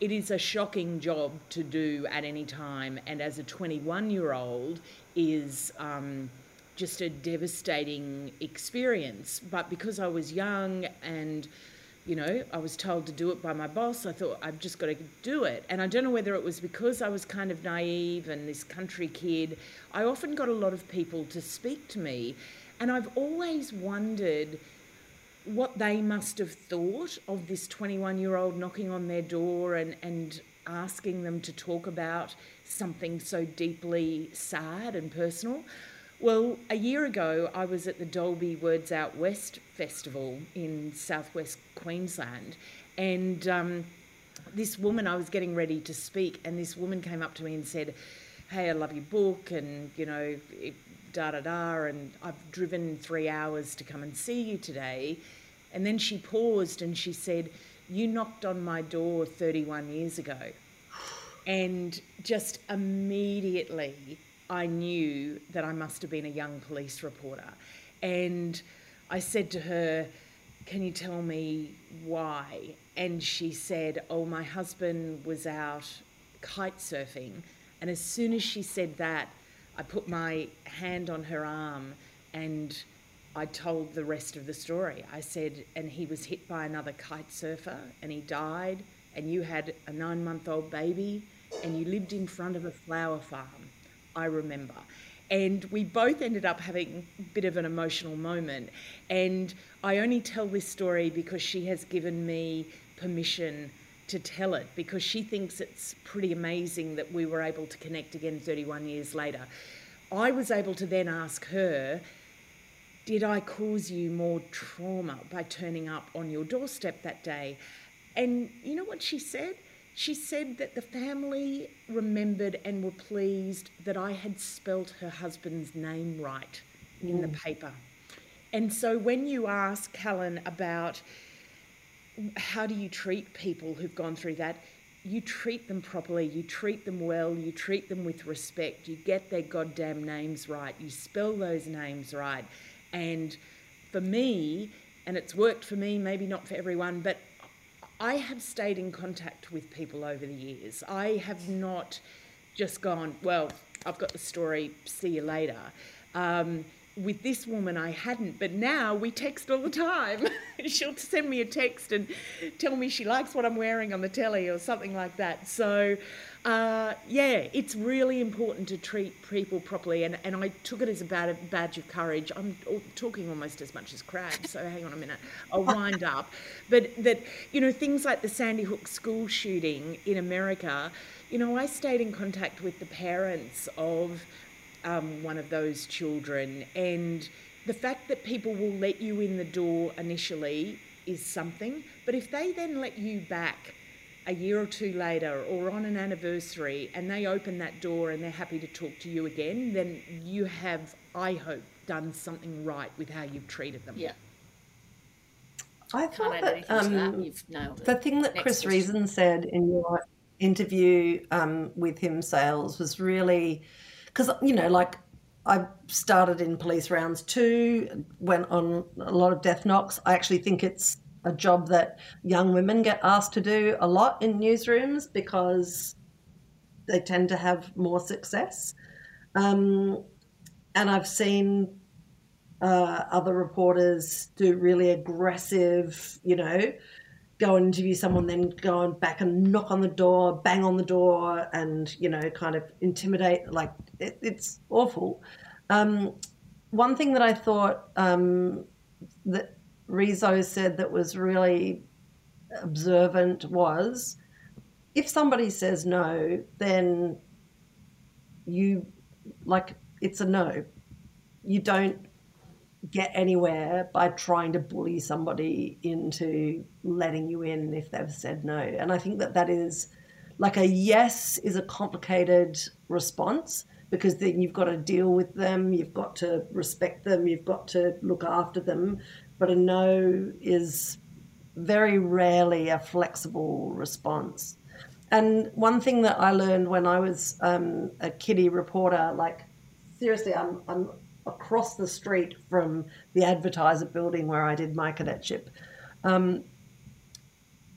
Speaker 2: It is a shocking job to do at any time, and as a 21 year old, is um, just a devastating experience. But because I was young and you know, I was told to do it by my boss. I thought I've just got to do it. And I don't know whether it was because I was kind of naive and this country kid. I often got a lot of people to speak to me. And I've always wondered what they must have thought of this 21 year old knocking on their door and, and asking them to talk about something so deeply sad and personal. Well, a year ago, I was at the Dalby Words Out West Festival in southwest Queensland, and um, this woman, I was getting ready to speak, and this woman came up to me and said, Hey, I love your book, and you know, da da da, and I've driven three hours to come and see you today. And then she paused and she said, You knocked on my door 31 years ago. And just immediately, I knew that I must have been a young police reporter. And I said to her, Can you tell me why? And she said, Oh, my husband was out kite surfing. And as soon as she said that, I put my hand on her arm and I told the rest of the story. I said, and he was hit by another kite surfer and he died, and you had a nine month old baby and you lived in front of a flower farm. I remember. And we both ended up having a bit of an emotional moment. And I only tell this story because she has given me permission to tell it because she thinks it's pretty amazing that we were able to connect again 31 years later. I was able to then ask her, Did I cause you more trauma by turning up on your doorstep that day? And you know what she said? She said that the family remembered and were pleased that I had spelt her husband's name right in the mm. paper. And so when you ask Helen about how do you treat people who've gone through that, you treat them properly, you treat them well, you treat them with respect, you get their goddamn names right, you spell those names right. And for me, and it's worked for me, maybe not for everyone, but I have stayed in contact with people over the years. I have not just gone, well, I've got the story, see you later. Um, with this woman, I hadn't, but now we text all the time. [laughs] She'll send me a text and tell me she likes what I'm wearing on the telly or something like that. So uh, yeah, it's really important to treat people properly, and, and I took it as a bad, badge of courage. I'm talking almost as much as Crabb, so hang on a minute, I'll [laughs] wind up. But that, you know, things like the Sandy Hook school shooting in America, you know, I stayed in contact with the parents of um, one of those children, and the fact that people will let you in the door initially is something, but if they then let you back, a year or two later or on an anniversary and they open that door and they're happy to talk to you again, then you have, I hope, done something right with how you've treated them.
Speaker 1: Yeah.
Speaker 3: I thought that, um,
Speaker 1: that.
Speaker 3: the thing that Next Chris question. Reason said in your interview um, with him, Sales, was really because you know, like I started in police rounds too, went on a lot of death knocks. I actually think it's a job that young women get asked to do a lot in newsrooms because they tend to have more success. Um, and I've seen uh, other reporters do really aggressive, you know, go and interview someone, then go and back and knock on the door, bang on the door, and you know, kind of intimidate. Like it, it's awful. Um, one thing that I thought um, that Riso said that was really observant was if somebody says no, then you like it's a no. You don't get anywhere by trying to bully somebody into letting you in if they've said no. And I think that that is like a yes is a complicated response because then you've got to deal with them, you've got to respect them, you've got to look after them. But a no is very rarely a flexible response. And one thing that I learned when I was um, a kiddie reporter, like seriously, I'm, I'm across the street from the advertiser building where I did my cadetship. Um,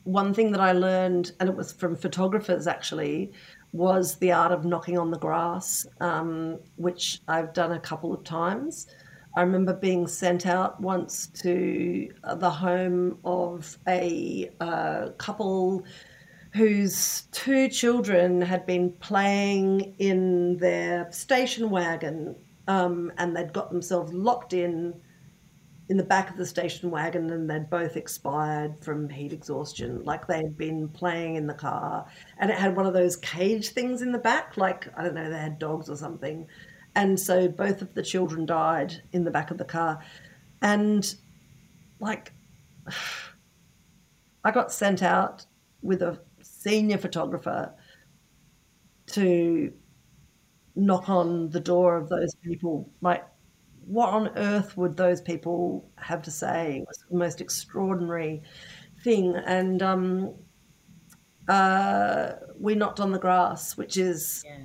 Speaker 3: one thing that I learned, and it was from photographers actually, was the art of knocking on the grass, um, which I've done a couple of times. I remember being sent out once to the home of a uh, couple whose two children had been playing in their station wagon um, and they'd got themselves locked in in the back of the station wagon and they'd both expired from heat exhaustion like they had been playing in the car. And it had one of those cage things in the back like i don't know they had dogs or something and so both of the children died in the back of the car and like [sighs] i got sent out with a senior photographer to knock on the door of those people like what on earth would those people have to say? It was the most extraordinary thing. And um, uh, we knocked on the grass, which is
Speaker 2: Yeah.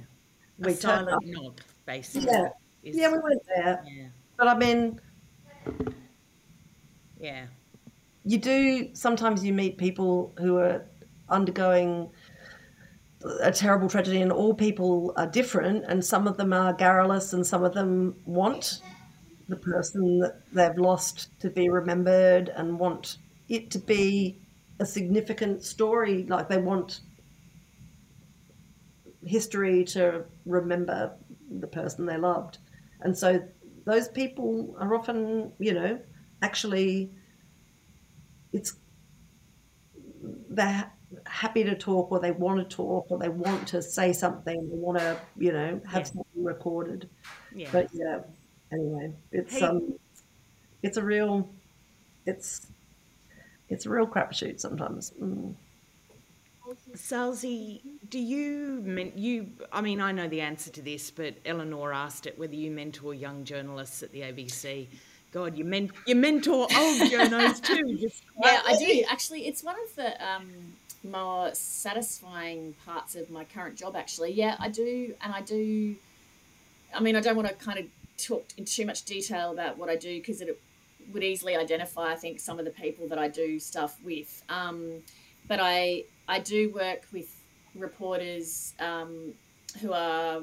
Speaker 3: we
Speaker 2: a
Speaker 3: turned up.
Speaker 2: knock, basically.
Speaker 3: Yeah,
Speaker 2: is-
Speaker 3: yeah, we went there.
Speaker 2: yeah.
Speaker 3: But I mean,
Speaker 2: Yeah.
Speaker 3: you do sometimes you meet people who are undergoing a terrible tragedy, and all people are different, and some of them are garrulous, and some of them want the person that they've lost to be remembered and want it to be a significant story. Like they want history to remember the person they loved. And so those people are often, you know, actually it's they're happy to talk or they want to talk or they want to say something they want to you know have
Speaker 2: Yeah.
Speaker 3: something recorded
Speaker 2: Yeah.
Speaker 3: but yeah anyway it's
Speaker 2: Hey-
Speaker 3: um it's a real it's it's a real crapshoot sometimes mm.
Speaker 2: Salesy, do you you? I mean, I know the answer to this, but Eleanor asked it whether you mentor young journalists at the ABC. God, you men you mentor old [laughs] journos too. Just
Speaker 1: Yeah, I do. Actually, it's one of the um, more satisfying parts of my current job, actually. Yeah, I do. And I do. I mean, I don't want to kind of talk in too much detail about what I do because it would easily identify, I think, some of the people that I do stuff with. Um, but I, I do work with reporters um, who are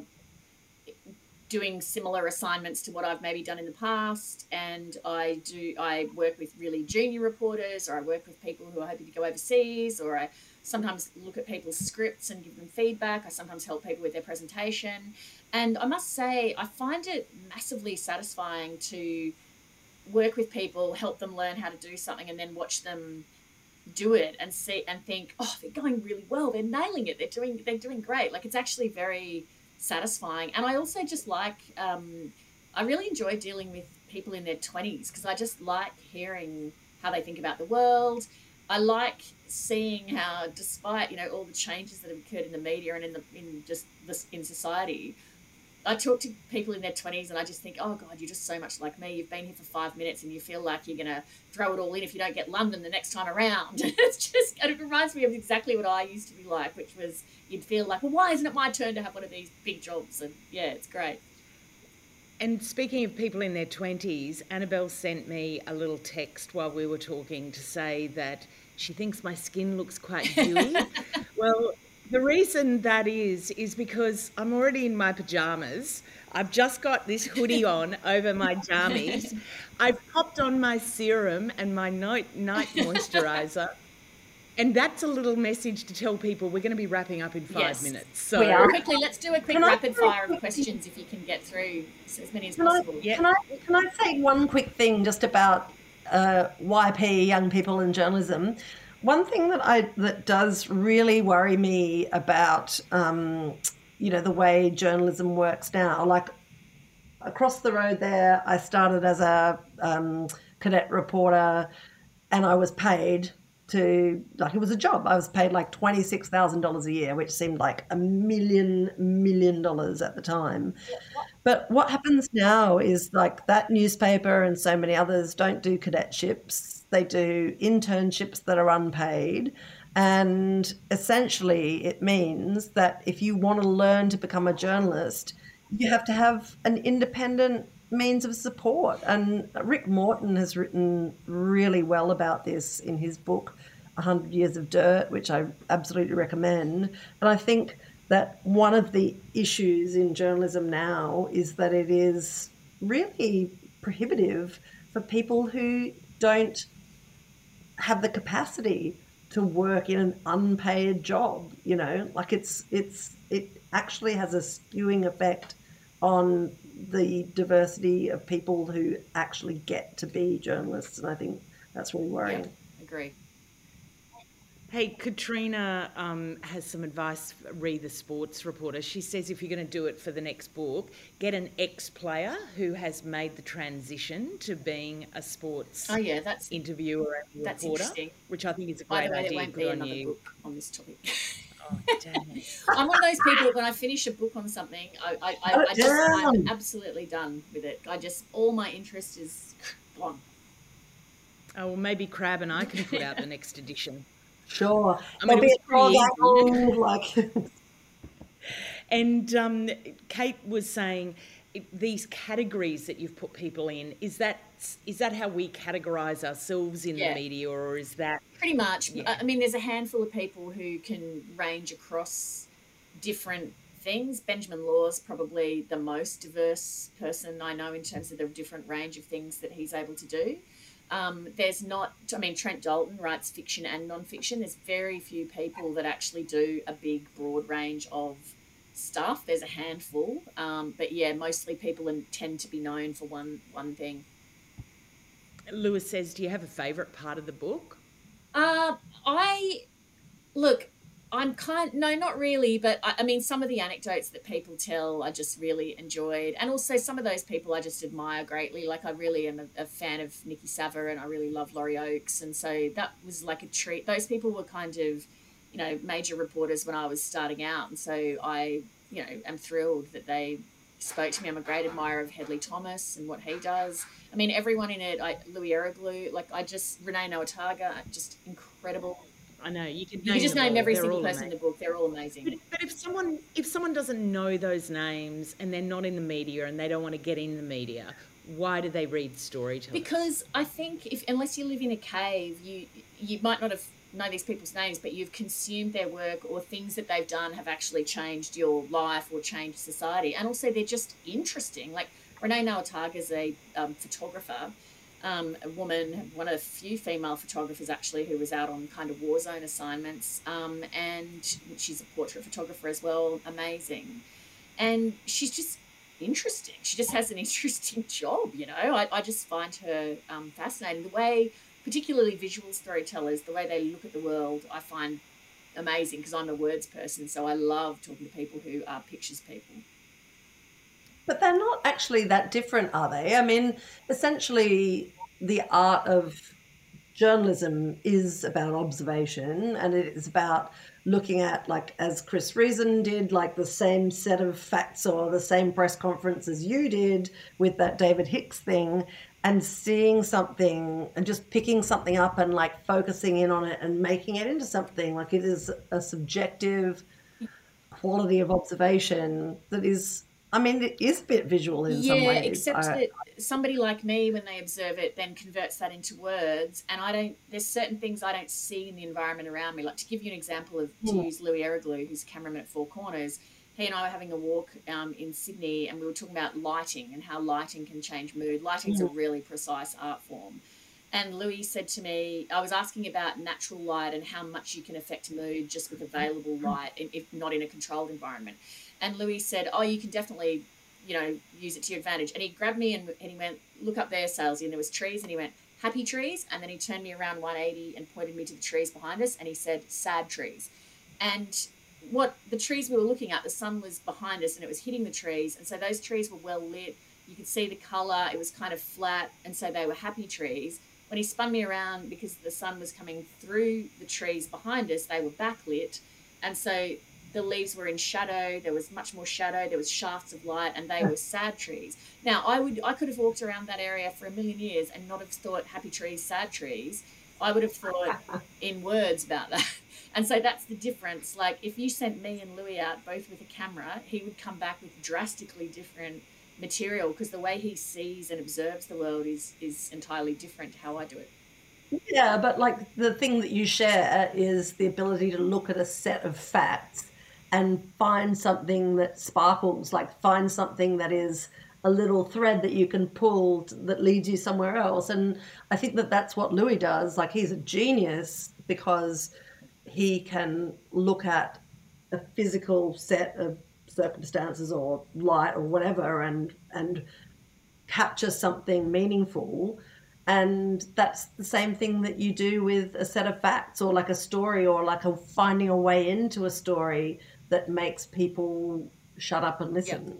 Speaker 1: doing similar assignments to what I've maybe done in the past, and I do I work with really junior reporters, or I work with people who are hoping to go overseas, or I sometimes look at people's scripts and give them feedback. I sometimes help people with their presentation, and I must say I find it massively satisfying to work with people, help them learn how to do something, and then watch them do it and see and think, oh, they're going really well. They're nailing it. They're doing they're doing great. Like it's actually very satisfying. And I also just like, um, I really enjoy dealing with people in their 20s because I just like hearing how they think about the world. I like seeing how, despite you know all the changes that have occurred in the media and in the in just this in society, I talk to people in their 20s and I just think, oh God, you're just so much like me. You've been here for five minutes and you feel like you're going to throw it all in if you don't get London the next time around. [laughs] it's just, and it reminds me of exactly what I used to be like, which was you'd feel like, well, why isn't it my turn to have one of these big jobs? And yeah, it's great.
Speaker 2: And speaking of people in their 20s, Annabelle sent me a little text while we were talking to say that she thinks my skin looks quite [laughs] dewy. well, the reason that is, is because I'm already in my pajamas. I've just got this hoodie [laughs] on over my jammies. I've popped on my serum and my night, night moisturiser. And that's a little message to tell people we're going to be wrapping up in five
Speaker 1: Yes.
Speaker 2: minutes. So,
Speaker 3: We are.
Speaker 1: Quickly, let's do a quick
Speaker 3: Can I-
Speaker 1: rapid fire of questions if you can get through as many as
Speaker 3: Can I,
Speaker 1: possible.
Speaker 2: Yeah.
Speaker 3: can I can I say one quick thing just about uh, YP, young people in journalism? One thing that I that does really worry me about um, you know the way journalism works now, like across the road there, I started as a um, cadet reporter, and I was paid to like it was a job. I was paid like twenty six thousand dollars a year, which seemed like a million million dollars at the time. But what happens now is like that newspaper and so many others don't do cadetships. They do internships that are unpaid. And essentially, it means that if you want to learn to become a journalist, you have to have an independent means of support. And Rick Morton has written really well about this in his book, 100 Years of Dirt, which I absolutely recommend. And I think that one of the issues in journalism now is that it is really prohibitive for people who don't have the capacity to work in an unpaid job you know? Like it's it's it actually has a skewing effect on the diversity of people who actually get to be journalists and i think that's really worrying.
Speaker 1: Yeah, agree
Speaker 2: Hey, Katrina um, has some advice. Read the sports reporter. She says if you're going to do it for the next book, get an ex-player who has made the transition to being a sports
Speaker 1: oh yeah, that's
Speaker 2: interviewer and
Speaker 1: that's
Speaker 2: reporter,
Speaker 1: interesting.
Speaker 2: which I think is a
Speaker 1: By
Speaker 2: great
Speaker 1: the way,
Speaker 2: idea.
Speaker 1: there won't
Speaker 2: Good
Speaker 1: be
Speaker 2: on
Speaker 1: another
Speaker 2: you.
Speaker 1: book on this topic.
Speaker 2: Oh, damn it. [laughs]
Speaker 1: I'm one of those people that when I finish a book on something, I, I, I,
Speaker 3: Put it
Speaker 1: I just I'm absolutely done with it. I just all my interest is gone.
Speaker 2: Oh, well, maybe Crabb and I can put out the next edition.
Speaker 3: Sure
Speaker 2: I mean,
Speaker 3: There'll be
Speaker 2: it
Speaker 3: a
Speaker 2: was
Speaker 3: dog like [laughs]
Speaker 2: And um, Kate was saying these categories that you've put people in is that is that how we categorize ourselves in
Speaker 1: Yeah.
Speaker 2: the media, or is that
Speaker 1: Pretty much.
Speaker 2: Yeah.
Speaker 1: I I mean, there's a handful of people who can range across different things. Benjamin Law's probably the most diverse person I know in terms of the different range of things that he's able to do. Um, there's not, I mean, Trent Dalton writes fiction and non-fiction. There's very few people that actually do a big, broad range of stuff. There's a handful, um, but yeah, mostly people tend to be known for one one thing.
Speaker 2: Lewis says? Do you have a favourite part of the book?
Speaker 1: Uh, I look. I'm kind no, not really, but I, I mean, some of the anecdotes that people tell, I just really enjoyed, and also some of those people I just admire greatly. Like I really am a, a fan of Nikki Savva, and I really love Laurie Oakes, and so that was like a treat. Those people were kind of, you know, major reporters when I was starting out, and so I, you know, am thrilled that they spoke to me. I'm a great admirer of Hedley Thomas and what he does. I mean, everyone in it, I, Louie Eroglu, like I just Renee Nowytarger, just incredible.
Speaker 2: I know you can.
Speaker 1: You can just name
Speaker 2: all.
Speaker 1: every
Speaker 2: They're
Speaker 1: single person in the book. They're all amazing.
Speaker 2: But, but if someone if someone doesn't know those names and they're not in the media and they don't want to get in the media, why do they read storytelling?
Speaker 1: Because I think if unless you live in a cave, you you might not have know these people's names, but you've consumed their work or things that they've done have actually changed your life or changed society, and also they're just interesting. Like Renee Nowytarger is a um, photographer, um, a woman, one of the few female photographers actually who was out on kind of war zone assignments, um, and she's a portrait photographer as well. Amazing, and she's just interesting. She just has an [laughs] interesting job, you know. I, I just find her um, fascinating. The way, particularly visual storytellers, the way they look at the world, I find amazing because I'm a words person. So I love talking to people who are pictures people.
Speaker 3: But they're not actually that different, are they? I mean, essentially, the art of journalism is about observation and it is about looking at, like, as Chris Reason did, like the same set of facts or the same press conference as you did with that David Hicks thing and seeing something and just picking something up and like focusing in on it and making it into something. Like, it is a subjective quality of observation that is I mean, it is a bit visual in some
Speaker 1: yeah,
Speaker 3: ways.
Speaker 1: except
Speaker 3: I-
Speaker 1: that somebody like me, when they observe it, then converts that into words. And I don't, there's certain things I don't see in the environment around me. Like to give you an example of, to
Speaker 3: Hmm.
Speaker 1: use Louie Eroglu, who's cameraman at Four Corners, he and I were having a walk um, in Sydney and we were talking about lighting and how lighting can change mood. Lighting's a really precise art form. And Louis said to me, I was asking about natural light and how much you can affect mood just with available light, if- if not in a controlled environment. And Louis said, Oh, you can definitely, you know, use it to your advantage. And he grabbed me and, and he went, Look up there, salesy. And there was trees. And he went, happy trees. And then he turned me around 180 and pointed me to the trees behind us and he said, sad trees. And what the trees we were looking at, the sun was behind us and it was hitting the trees. And so those trees were well lit. You could see the color, it was kind of flat. And so they were happy trees. When he spun me around because the sun was coming through the trees behind us, they were backlit. And so the leaves were in shadow there was much more shadow there was shafts of light and they were sad trees. Now i would i could have walked around that area for a million years and not have thought happy trees sad trees. I would have thought [laughs] in words about that. [laughs] And so that's the difference. Like if you sent me and louis out both with a camera he would come back with drastically different material because the way he sees and observes the world is is entirely different to how i do it.
Speaker 3: Yeah, but like the thing that you share is the ability to look at a set of facts and find something that sparkles, like find something that is a little thread that you can pull that leads you somewhere else. And I think that that's what Louis does. Like he's a genius because he can look at a physical set of circumstances or light or whatever and and capture something meaningful and that's the same thing that you do with a set of facts or like a story or like a finding a way into a story that makes people shut up and listen. Yep.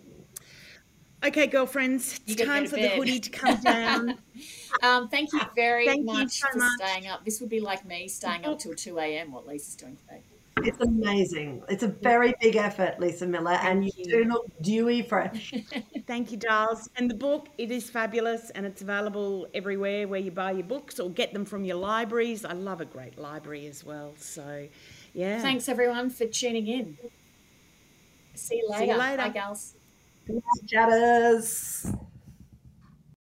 Speaker 2: Okay, girlfriends, it's time for the hoodie to come down. [laughs]
Speaker 1: um, thank you very thank much you so for much. staying up. This would be like me staying up till 2 a.m., what Lisa's doing today.
Speaker 3: It's amazing. It's a very big effort, Lisa Millar, Thank and you, you, do look dewy fresh. [laughs]
Speaker 2: Thank you, Darls. And the book, it is fabulous and it's available everywhere where you buy your books or get them from your libraries. I love a great library as well. So, yeah.
Speaker 1: Thanks, everyone, for tuning in. See you later. See you later. Bye, gals.
Speaker 3: Chatters.